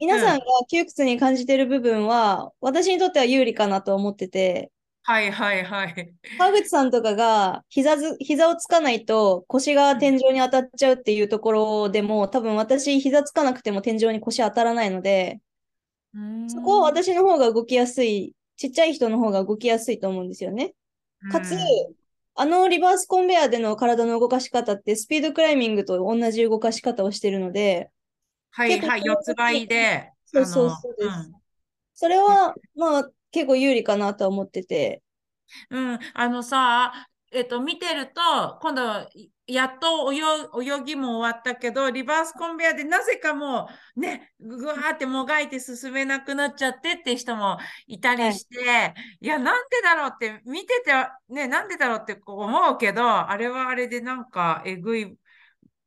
皆さんが窮屈に感じてる部分は、私にとっては有利かなと思ってて、はいはいはい。川口さんとかが膝ず、膝をつかないと腰が天井に当たっちゃうっていうところでも、多分私膝つかなくても天井に腰当たらないので、そこは私の方が動きやすい、ちっちゃい人の方が動きやすいと思うんですよね。かつ、あのリバースコンベヤーでの体の動かし方ってスピードクライミングと同じ動かし方をしてるので、はいはい、四つ倍で。そうそうそうです。うんそれは、まあ、結構有利かなと思ってて。うん、あのさ、えっと、見てると、今度、やっと泳ぎも終わったけど、リバースコンベヤーでなぜかもう、ね、ぐわーってもがいて進めなくなっちゃってって人もいたりして、い、や、なんでだろうって、見てて、ね、なんでだろうってこう思うけど、あれはあれでなんか、えぐい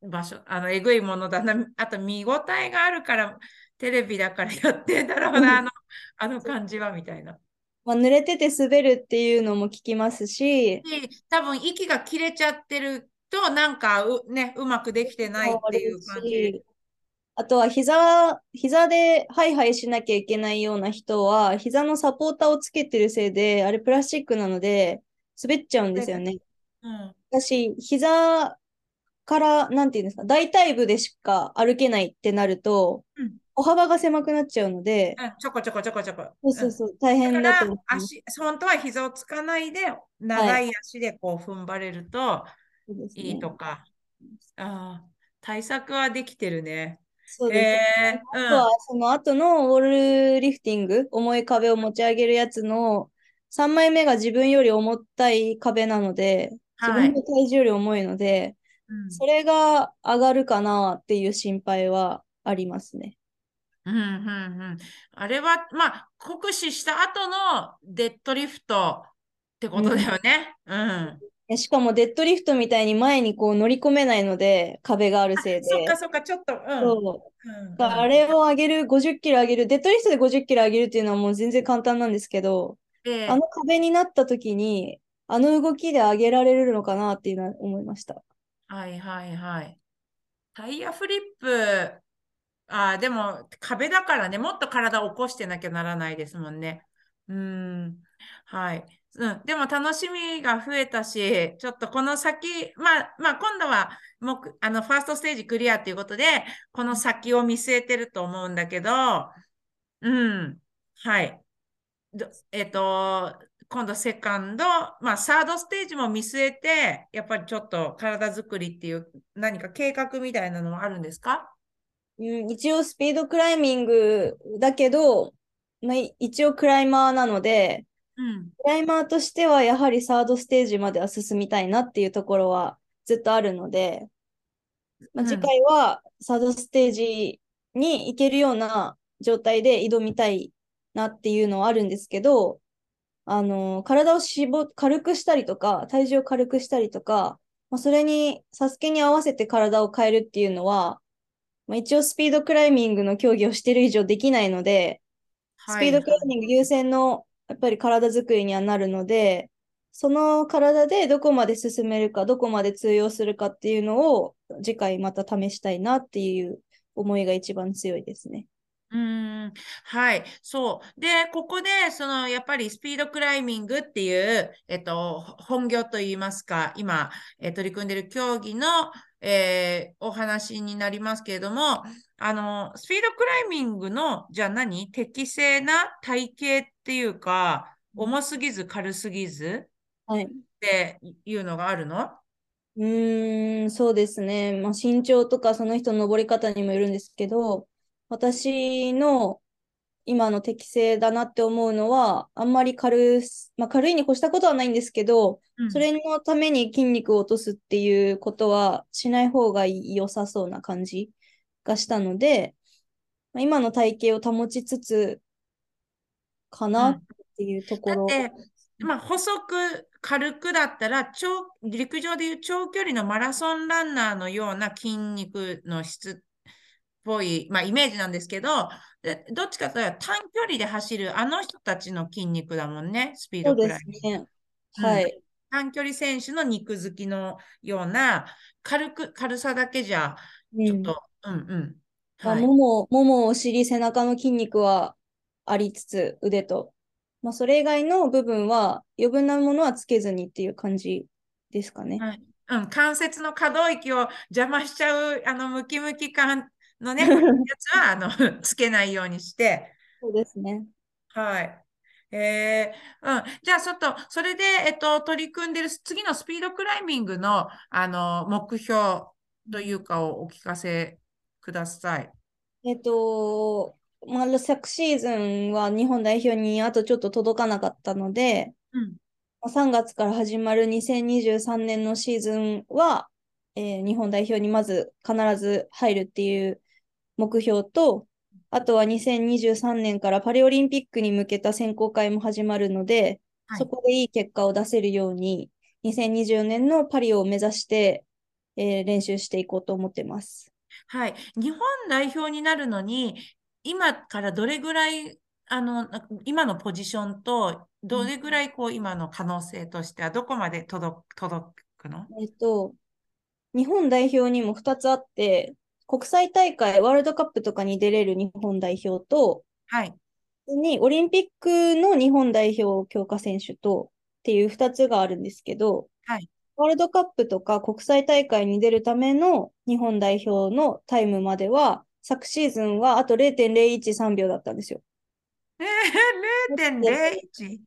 場所、あの、えぐいものだな、あと見応えがあるから、テレビだからやってんだろうな、あの、あの感じは、みたいな。まあ、濡れてて滑るっていうのも聞きますし、で多分息が切れちゃってると、なんかう、ね、うまくできてないっていう感じ。あとは膝、膝でハイハイしなきゃいけないような人は、膝のサポーターをつけてるせいで、あれプラスチックなので、滑っちゃうんですよね。うん、私、膝から、なんていうんですか、大腿部でしか歩けないってなると、うん、歩幅が狭くなっちゃうので、うん、ちょこちょこちょこちょこ。そうそうそう、大変だと思う足、本当は膝をつかないで、長い足でこう踏ん張れるといいとか。はいあ対策はできてるね。そうです、ね。えー、あとは、その後のウォールリフティング、重い壁を持ち上げるやつの3枚目が自分より重たい壁なので、自分の体重より重いので、はいうん、それが上がるかなっていう心配はありますね。うんうんうん、あれは、まあ、酷使した後のデッドリフトってことだよね。うん、うん、しかもデッドリフトみたいに前にこう乗り込めないので、壁があるせいで。そっかそっか、ちょっと。うん、そう、うん、あれを上げる、50キロ上げる、デッドリフトで50キロ上げるっていうのはもう全然簡単なんですけど、えー、あの壁になった時に、あの動きで上げられるのかなっていうのは思いました。はいはいはい。タイヤフリップ、あでも壁だからね、もっと体を起こしてなきゃならないですもんね。うん。はい。うん、でも楽しみが増えたし、ちょっとこの先、まあ、まあ、今度はもうあのファーストステージクリアということで、この先を見据えてると思うんだけど、うん、はい。えっ、と、今度セカンド、まあ、サードステージも見据えて、やっぱりちょっと体作りっていう何か計画みたいなのもあるんですか？うん、一応スピードクライミングだけど、まあ、一応クライマーなので、うん、クライマーとしてはやはりサードステージまでは進みたいなっていうところはずっとあるので、まあ、次回はサードステージに行けるような状態で挑みたいなっていうのはあるんですけど、あの、体を絞、軽くしたりとか、体重を軽くしたりとか、まあ、それに、サスケに合わせて体を変えるっていうのは、まあ、一応スピードクライミングの競技をしてる以上できないので、スピードクライミング優先のやっぱり体作りにはなるので、その体でどこまで進めるか、どこまで通用するかっていうのを次回また試したいなっていう思いが一番強いですね。うんはい、そう。で、ここで、その、やっぱりスピードクライミングっていう、えっと、本業といいますか、今、え取り組んでいる競技の、えー、お話になりますけれども、あの、スピードクライミングの、じゃあ何？適正な体型っていうか、重すぎず軽すぎずはい。っていうのがあるの？うーん、そうですね。まあ、身長とかその人の登り方にもよるんですけど、私の今の適正だなって思うのは、あんまり軽,、まあ、軽いに越したことはないんですけど、うんそれのために筋肉を落とすっていうことはしない方が良さそうな感じがしたので、まあ今の体型を保ちつつかなっていうところ。だってまあ、細く軽くだったら長、陸上でいう長距離のマラソンランナーのような筋肉の質っぽい、まあ、イメージなんですけど、でどっちかというと短距離で走るあの人たちの筋肉だもんね、スピードくらいす。ね。うんはい。短距離選手の肉付きのような軽く、軽さだけじゃ、うんちょっと、うん、うん。まあ、はい。もも、もも、お尻、背中の筋肉はありつつ、腕と。まあ、それ以外の部分は余分なものはつけずにっていう感じですかね。はいうん、関節の可動域を邪魔しちゃう、あの、ムキムキ感のね、やつは、あの、つけないようにして、そうですね。はい。えー、うん。じゃあ、ちょっと、それで、えっと、取り組んでる次のスピードクライミングの、あの、目標というかをお聞かせください。えっと、まあ、昨シーズンは日本代表にあとちょっと届かなかったので、うん。まあ3月から始まる2023年のシーズンは、えー日本代表にまず必ず入るっていう目標と、あとは2023年からパリオリンピックに向けた選考会も始まるので、はいそこでいい結果を出せるように、2024年のパリを目指して、えー練習していこうと思ってます。はい。日本代表になるのに、今からどれぐらい、あの、な今のポジションと、どれぐらい、こう、今の可能性としては、どこまで届く、届くの？えっと、日本代表にも2つあって、国際大会、ワールドカップとかに出れる日本代表と、はい。にオリンピックの日本代表強化選手とっていう2つがあるんですけど、はいワールドカップとか国際大会に出るための日本代表のタイムまでは、昨シーズンはあと0.013秒だったんですよ。えー、0.01、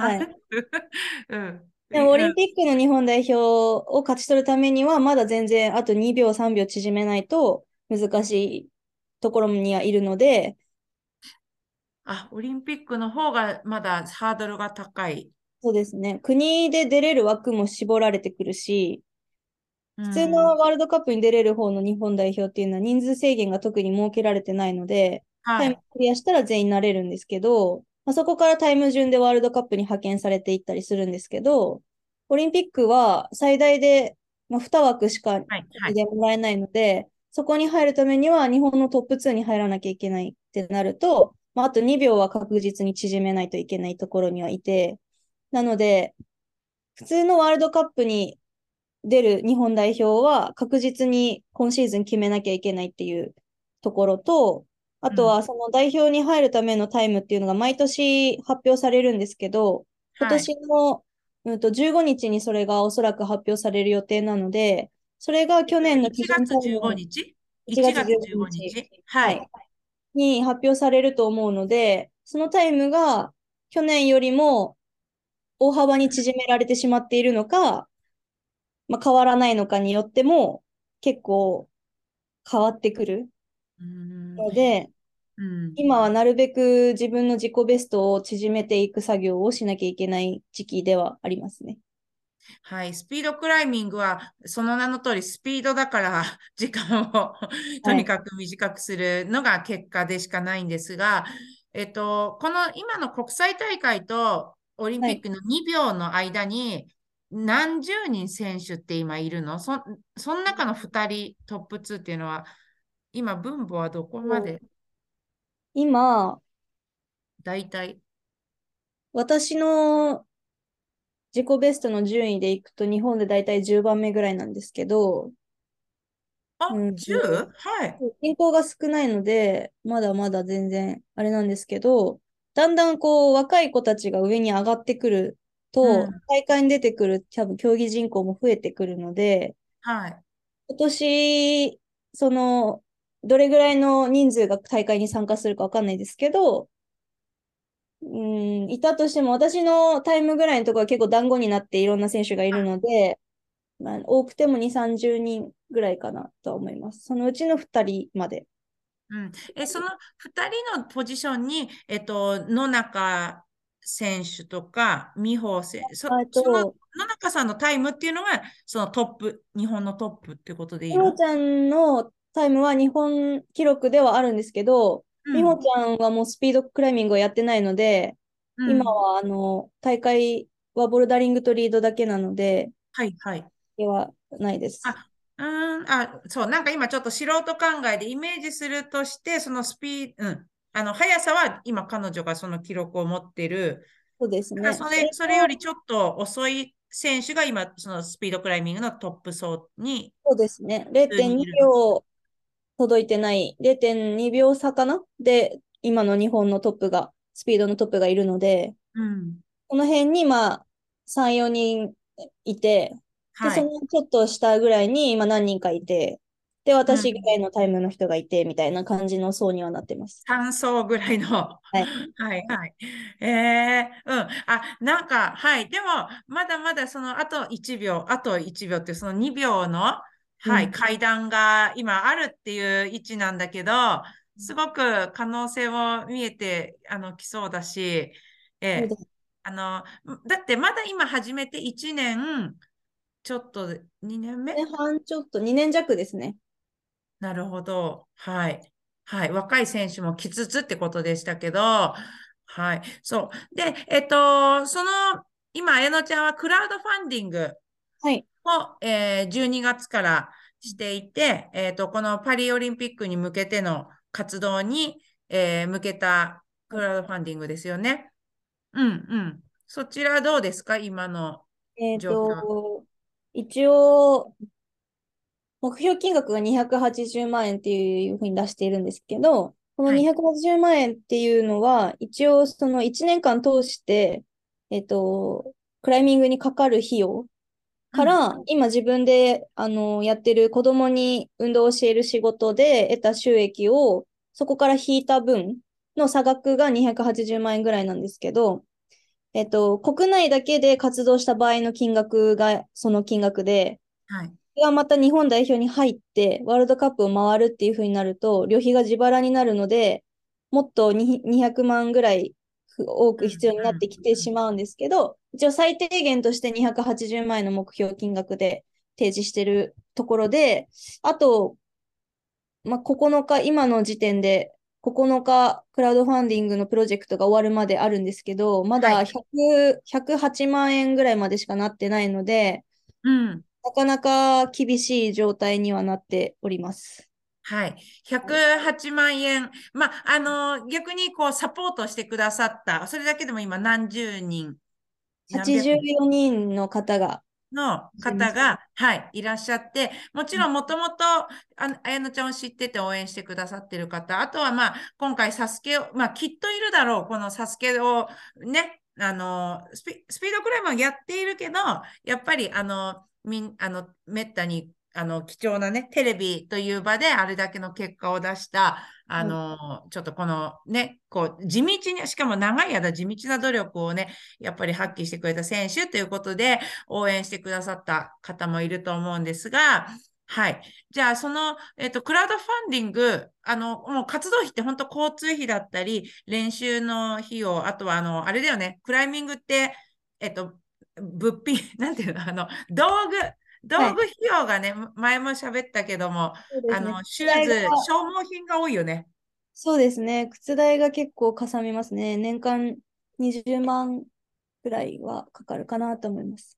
はい3、う？ん。でもオリンうんピックの日本代表を勝ち取るためには、まだ全然あと2秒、3秒縮めないと難しいところにはいるので、あ、オリンピックの方がまだハードルが高い。そうですね、国で出れる枠も絞られてくるし、普普通のワールドカップに出れる方の日本代表っていうのは人数制限が特に設けられてないので、はい。タイムクリアしたら全員なれるんですけど、まあ、そこからタイム順でワールドカップに派遣されていったりするんですけど、オリンピックは最大で、まあ、2枠しかはい。はい。でもらえないので、そこに入るためには日本のトップ2に入らなきゃいけないってなると、まあ、あと2秒は確実に縮めないといけないところにはいて、なので、普通のワールドカップに出る日本代表は確実に今シーズン決めなきゃいけないっていうところと、あとはその代表に入るためのタイムっていうのが毎年発表されるんですけど、今はい。年の、うん、と15日にそれがおそらく発表される予定なので、それが去年の基1月準タイム15日1 ?1 月月15 15日日？はい。に発表されると思うので、そのタイムが去年よりも大幅に縮められてしまっているのか、まあ、変わらないのかによっても結構変わってくるので、うん。今はなるべく自分の自己ベストを縮めていく作業をしなきゃいけない時期ではありますね。はい。スピードクライミングは、その名の通り、スピードだから、時間をとにかく短くするのが結果でしかないんですが、えっと、この今の国際大会とオリンピックの2秒の間に、何十人選手って今いるの？そ、その中の2人トップ2っていうのは、今、分母はどこまで？今、大体。私の自己ベストの順位でいくと日本でだいたい10番目ぐらいなんですけど、あ、うん 10? はい。人口が少ないので、まだまだ全然あれなんですけど、だんだんこう若い子たちが上に上がってくると、うん大会に出てくる多分競技人口も増えてくるので、はい。今年、その、どれぐらいの人数が大会に参加するかわかんないですけど、うん、いたとしても、私のタイムぐらいのところは結構団子になっていろんな選手がいるので、まあ、多くても2、30人ぐらいかなとは思います。そのうちの2人まで。うん。え、その2人のポジションに、えっと、野中選手とか、美穂選手、そその野中さんのタイムっていうのが、そのトップ、日本のトップってことでいいの？ちゃんのタイムは日本記録ではあるんですけど、うん美穂ちゃんはもうスピードクライミングをやってないので、うん今はあの大会はボルダリングとリードだけなので、はいはい。ではないです。あうーん、あ、そう、なんか今ちょっと素人考えでイメージするとして、そのスピード、うん、あの、速さは今彼女がその記録を持ってる。そうですね。それ、それよりちょっと遅い選手が今、そのスピードクライミングのトップ層に、そうですね。普通に0.2いる秒届いてない、0.2秒差かな？で、今の日本のトップが、スピードのトップがいるので、うん、この辺にまあ3、4人いて、で、はい。そのちょっと下ぐらいに今何人かいて、で、私ぐらいのタイムの人がいて、みたいな感じの層にはなってます。3層ぐらいの。はい。はいはい。えー、うん。あ、なんか、はい。でも、まだまだその、あと1秒、あと1秒って、その2秒の、はい、うん階段が今あるっていう位置なんだけど、すごく可能性も見えて、あの、きそうだし、えーあの、だってまだ今始めて1年、ちょっと2年目？2年半ちょっと、2年弱ですね。なるほど。はい。はい。若い選手も来つつってことでしたけど、はい。そう。で、えっと、その、今、綾乃ちゃんはクラウドファンディングはい。を、えー12月からしていて、えっと、このパリオリンピックに向けての活動に、えー向けたクラウドファンディングですよね。うんうん。そちらどうですか？今の。えっ状況と、一応、目標金額が280万円っていうふうに出しているんですけど、このはい280万円っていうのは、一応その1年間通して、えっと、クライミングにかかる費用から、今自分であのやってる子供に運動を教える仕事で得た収益をそこから引いた分の差額が280万円ぐらいなんですけど、えっと、国内だけで活動した場合の金額がその金額で、はい。がまた日本代表に入ってワールドカップを回るっていう風になると、旅費が自腹になるので、もっとに200万ぐらいふ多く必要になってきてしまうんですけど、一応最低限として280万円の目標金額で提示してるところで、あと、まあ、9日、今の時点で9日クラウドファンディングのプロジェクトが終わるまであるんですけど、まだはい100、108万円ぐらいまでしかなってないので、うん。なかなか厳しい状態にはなっております。はい。108万円。まあ、あの、逆にこう、サポートしてくださった。それだけでも今何十人、何百人84人の方が、の方が、はい、いらっしゃって、もちろんもともと、あやのちゃんを知ってて応援してくださってる方、あとはまあ、今回サスケを、まあ、きっといるだろう、このサスケをね、あの、スピ、スピードクライムをやっているけど、やっぱり、あの、みん、あの、めったに、あの、貴重なね、テレビという場であれだけの結果を出した、あの、ちょっとこのね、こう、地道に、しかも長い間地道な努力をね、やっぱり発揮してくれた選手ということで、応援してくださった方もいると思うんですが、はい。じゃあ、その、えっと、クラウドファンディング、あの、もう活動費って本当交通費だったり、練習の費用、あとは、あの、あれだよね、クライミングって、えっと、物品、なんていうの、あの、道具、道具費用がね、前も喋ったけども、ねあの、シューズ、が消耗品が多いよね。そうですね、靴代が結構かさみますね。年間20万ぐらいはかかるかなと思います。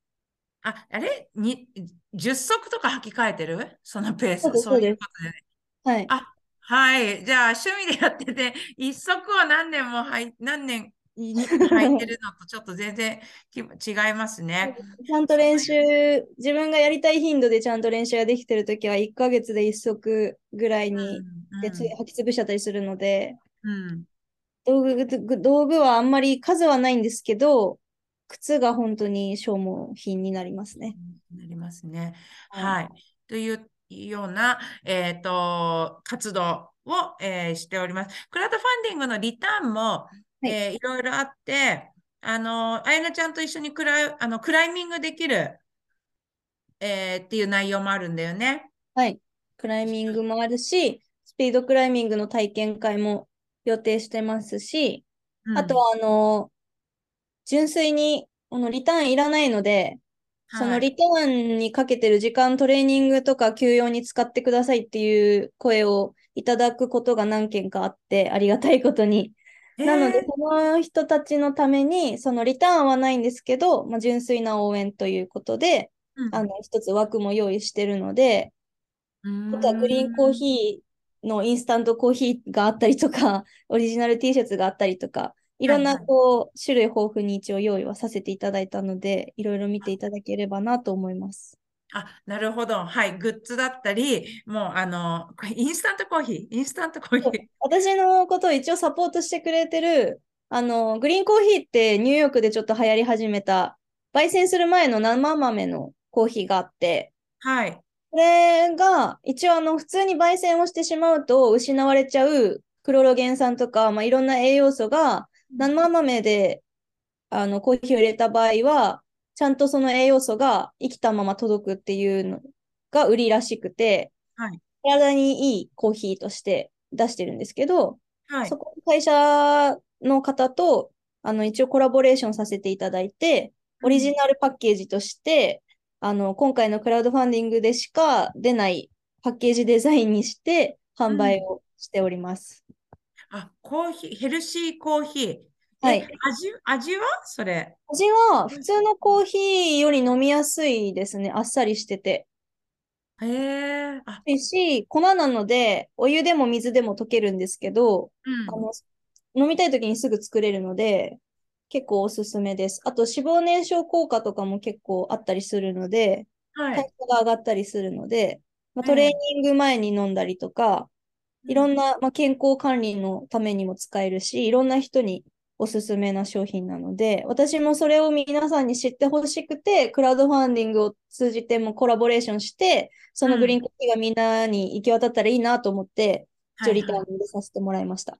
あ、あれ？に、10足とか履き替えてる？そのペース。そそういうことでね。はい。あ、はい。じゃあ、趣味でやってて、一足を何年も履い、何年に履いてるのとちょっと全然き違いますね。ちゃんと練習、自分がやりたい頻度でちゃんと練習ができてるときは、1ヶ月で1足ぐらいにうんでつ履き潰しちゃったりするので、うん道具、道具はあんまり数はないんですけど、靴が本当に消耗品になりますね。なりますね。はいはい。というような、えっと、活動を、えーしております。クラウドファンディングのリターンも、いえーいろいろあって、あの、あやなちゃんと一緒にクライあのクライミングできる、えーっていう内容もあるんだよね。はい。クライミングもあるし、スピードクライミングの体験会も予定してますし、うんあとは、あの、純粋に、このリターンいらないので、そのはいリターンにかけてる時間、トレーニングとか休養に使ってくださいっていう声をいただくことが何件かあって、ありがたいことに。なので、えーその人たちのために、そのリターンはないんですけど、まあ、純粋な応援ということで、うん。あの、一つ枠も用意してるので、あとはグリーンコーヒーのインスタントコーヒーがあったりとか、オリジナル T シャツがあったりとか、いろんなこう、種類豊富に一応用意はさせていただいたので、いろいろ見ていただければなと思います。あ、なるほど。はい。グッズだったり、もう、あの、これインスタントコーヒー、インスタントコーヒー。私のことを一応サポートしてくれてる、あの、グリーンコーヒーってニューヨークでちょっと流行り始めた、焙煎する前の生豆のコーヒーがあって、はい。これが一応あの普通に焙煎をしてしまうと失われちゃうクロロゲン酸とか、まあ、いろんな栄養素が生豆であのコーヒーを入れた場合はちゃんとその栄養素が生きたまま届くっていうのが売りらしくて、はい体にいいコーヒーとして出してるんですけど、はいそ。この会社の方とあの一応コラボレーションさせていただいて、オリジナルパッケージとして、あの、今回のクラウドファンディングでしか出ないパッケージデザインにして販売をしております。あ、コーヒー、ヘルシーコーヒー。はいえ味、味は？それ。味は普通のコーヒーより飲みやすいですね。あっさりしてて。へえ。あ、いいし、粉なので、お湯でも水でも溶けるんですけど、うん。あの、飲みたい時にすぐ作れるので、結構おすすめです。あと、脂肪燃焼効果とかも結構あったりするので、はい。代謝が上がったりするので、まあ、うんトレーニング前に飲んだりとか、いろんな、まあ、健康管理のためにも使えるし、いろんな人におすすめな商品なので、私もそれを皆さんに知ってほしくて、クラウドファンディングを通じてもコラボレーションして、そのグリーンコーヒーがみんなに行き渡ったらいいなと思って、一応リターン入れさせてもらいました。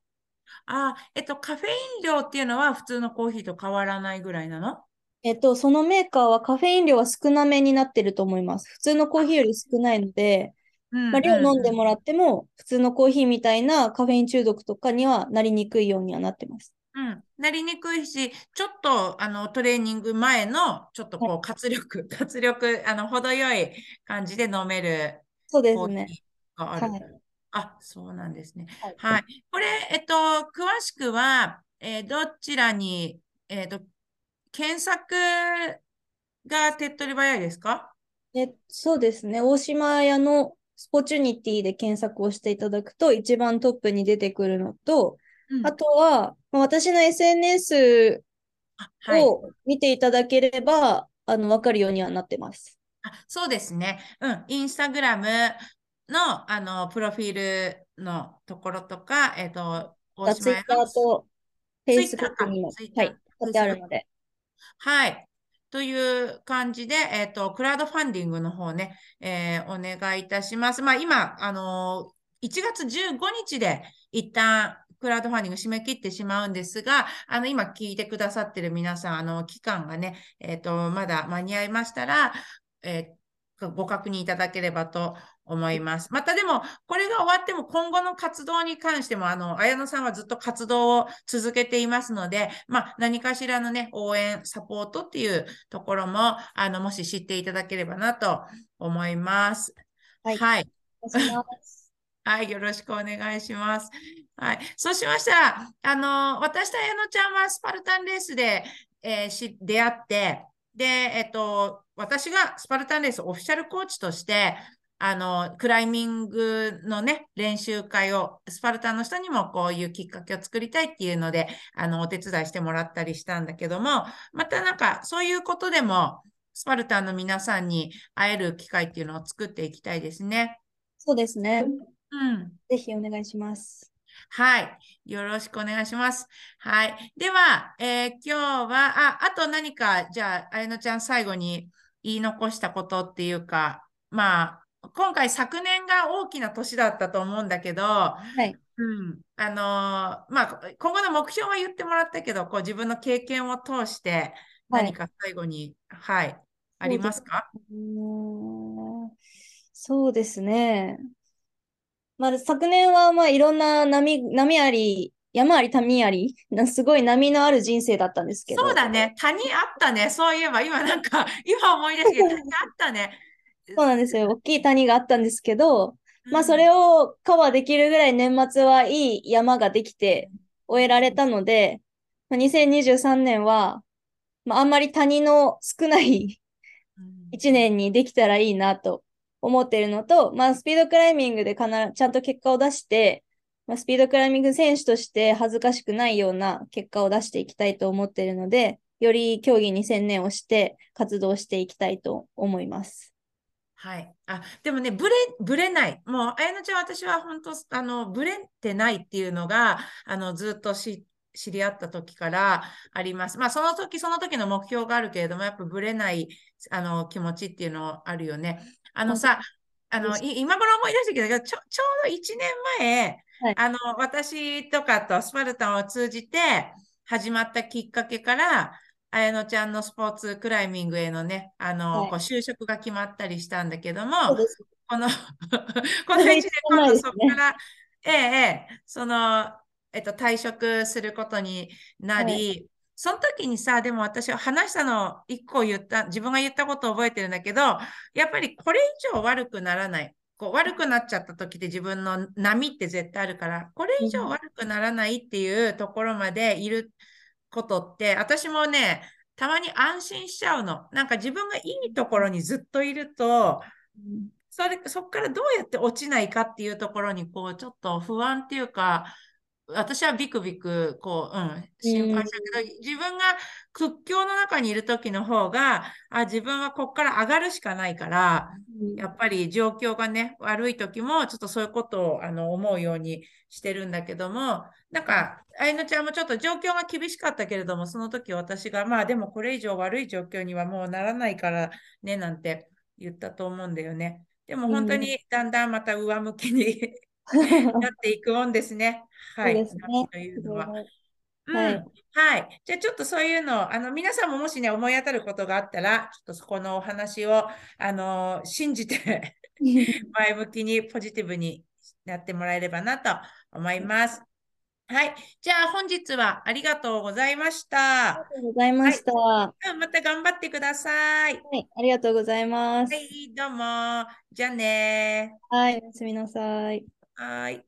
あ、えっと、カフェイン量っていうのは普通のコーヒーと変わらないぐらいなの？えっと、そのメーカーはカフェイン量は少なめになってると思います。普通のコーヒーより少ないので、うんまあ、量飲んでうもらっても、普通のコーヒーみたいなカフェイン中毒とかにはなりにくいようにはなってます。うん、なりにくいし、ちょっとあのトレーニング前のちょっとこう活力、活力、あの程よい感じで飲めるそうですね。ーがある。はいあ、そうなんですね。はいはい。これ、えっと、詳しくは、えーどちらに、えっと、検索が手っ取り早いですか？でそうですね。大島屋のスポチュニティで検索をしていただくと、一番トップに出てくるのと、うんあとは、まあ私の SNS。を見ていただければ、あの、わかるようにはなってます。あそうですね。うん。インスタグラムの、あの、プロフィールのところとか、えっと、大島屋ツイッタのーとフェイスブックにも、はい、貼ってあるので。はい。という感じで、えっと、クラウドファンディングの方ね、えーお願いいたします。まあ、今、あのー1月15日で一旦クラウドファンディング締め切ってしまうんですが、あの、今聞いてくださってる皆さん、あの、期間がね、えっと、まだ間に合いましたら、えーご確認いただければと思います。またでも、これが終わっても今後の活動に関しても、あの、綾野さんはずっと活動を続けていますので、まあ、何かしらのね、応援、サポートっていうところも、あの、もし知っていただければなと思います。はいはい。はい、よろしくお願いします。はい。そうしましたら、あの、私と綾乃ちゃんはスパルタンレースで、えーし、出会って、で、えっと、私がスパルタンレースオフィシャルコーチとして、あの、クライミングのね、練習会を、スパルタンの人にもこういうきっかけを作りたいっていうので、あの、お手伝いしてもらったりしたんだけども、またなんか、そういうことでも、スパルタンの皆さんに会える機会っていうのを作っていきたいですね。そうですね。うん。ぜひお願いします。はい。よろしくお願いします。はい。では、えー今日は、あ、あと何か、じゃあ、あやのちゃん最後に言い残したことっていうか、まあ、今回昨年が大きな年だったと思うんだけど、はい。うん。あのーまあ、今後の目標は言ってもらったけど、こう自分の経験を通してはい何か最後に、はい、ありますか？そうですね。まあ、昨年はまあいろんな波、波あり、山あり谷あり、なすごい波のある人生だったんですけど。そうだね。谷あったね。そういえば、今なんか、今思い出して、谷あったね。そうなんですよ。大きい谷があったんですけど、まあそれをカバーできるぐらい年末はいい山ができて終えられたので、まあ、2023年は、まあ、あんまり谷の少ない1年にできたらいいなと思っているのと、まあスピードクライミングで必ずちゃんと結果を出して、まあ、スピードクライミング選手として恥ずかしくないような結果を出していきたいと思っているので、より競技に専念をして活動していきたいと思います。はい。あ、でもね、ぶれ、ぶれない。もう、あやのちゃん、私は本当、あの、ぶれてないっていうのが、あの、ずっと知ってり合った時からあります。まあ、その時、その時の目標があるけれども、やっぱぶれない、あの、気持ちっていうのあるよね。あのさ、あの、今頃思い出したけど、ちょ、ちょうど1年前、はい、あの、私とかとスパルタンを通じて始まったきっかけから、綾乃ちゃんのスポーツクライミングへのね、あの、はい、こう就職が決まったりしたんだけども、この この1年今度そこから、ええ、その、えっと、退職することになり、はい、その時にさ、でも私は話したの1個言った、自分が言ったことを覚えてるんだけど、やっぱりこれ以上悪くならない。こう悪くなっちゃった時って自分の波って絶対あるから、これ以上悪くならないっていうところまでいることって、私もね、たまに安心しちゃうの。なんか自分がいいところにずっといると、それそこからどうやって落ちないかっていうところに、こう、ちょっと不安っていうか、私はビクビク、こう、うん、心配したけど、自分が屈強の中にいる時の方が、あ、自分はここから上がるしかないから、やっぱり状況がね、悪い時も、ちょっとそういうことをあの思うようにしてるんだけども、なんか、あいのちゃんもちょっと状況が厳しかったけれども、その時私が、まあでもこれ以上悪い状況にはもうならないからね、なんて言ったと思うんだよね。でも本当にだんだんまた上向きになっていくもんですね。はい。ね、というのは。うん、はい。はい。じゃあちょっとそういうの、あの、皆さんももしね、思い当たることがあったら、ちょっとそこのお話を、あの、信じて 前向きにポジティブになってもらえればなと思います。はい。じゃあ本日はありがとうございました。ありがとうございました。はい、また頑張ってください。はい。ありがとうございます。はい、どうも。じゃあねはい。おやすみなさい。はい。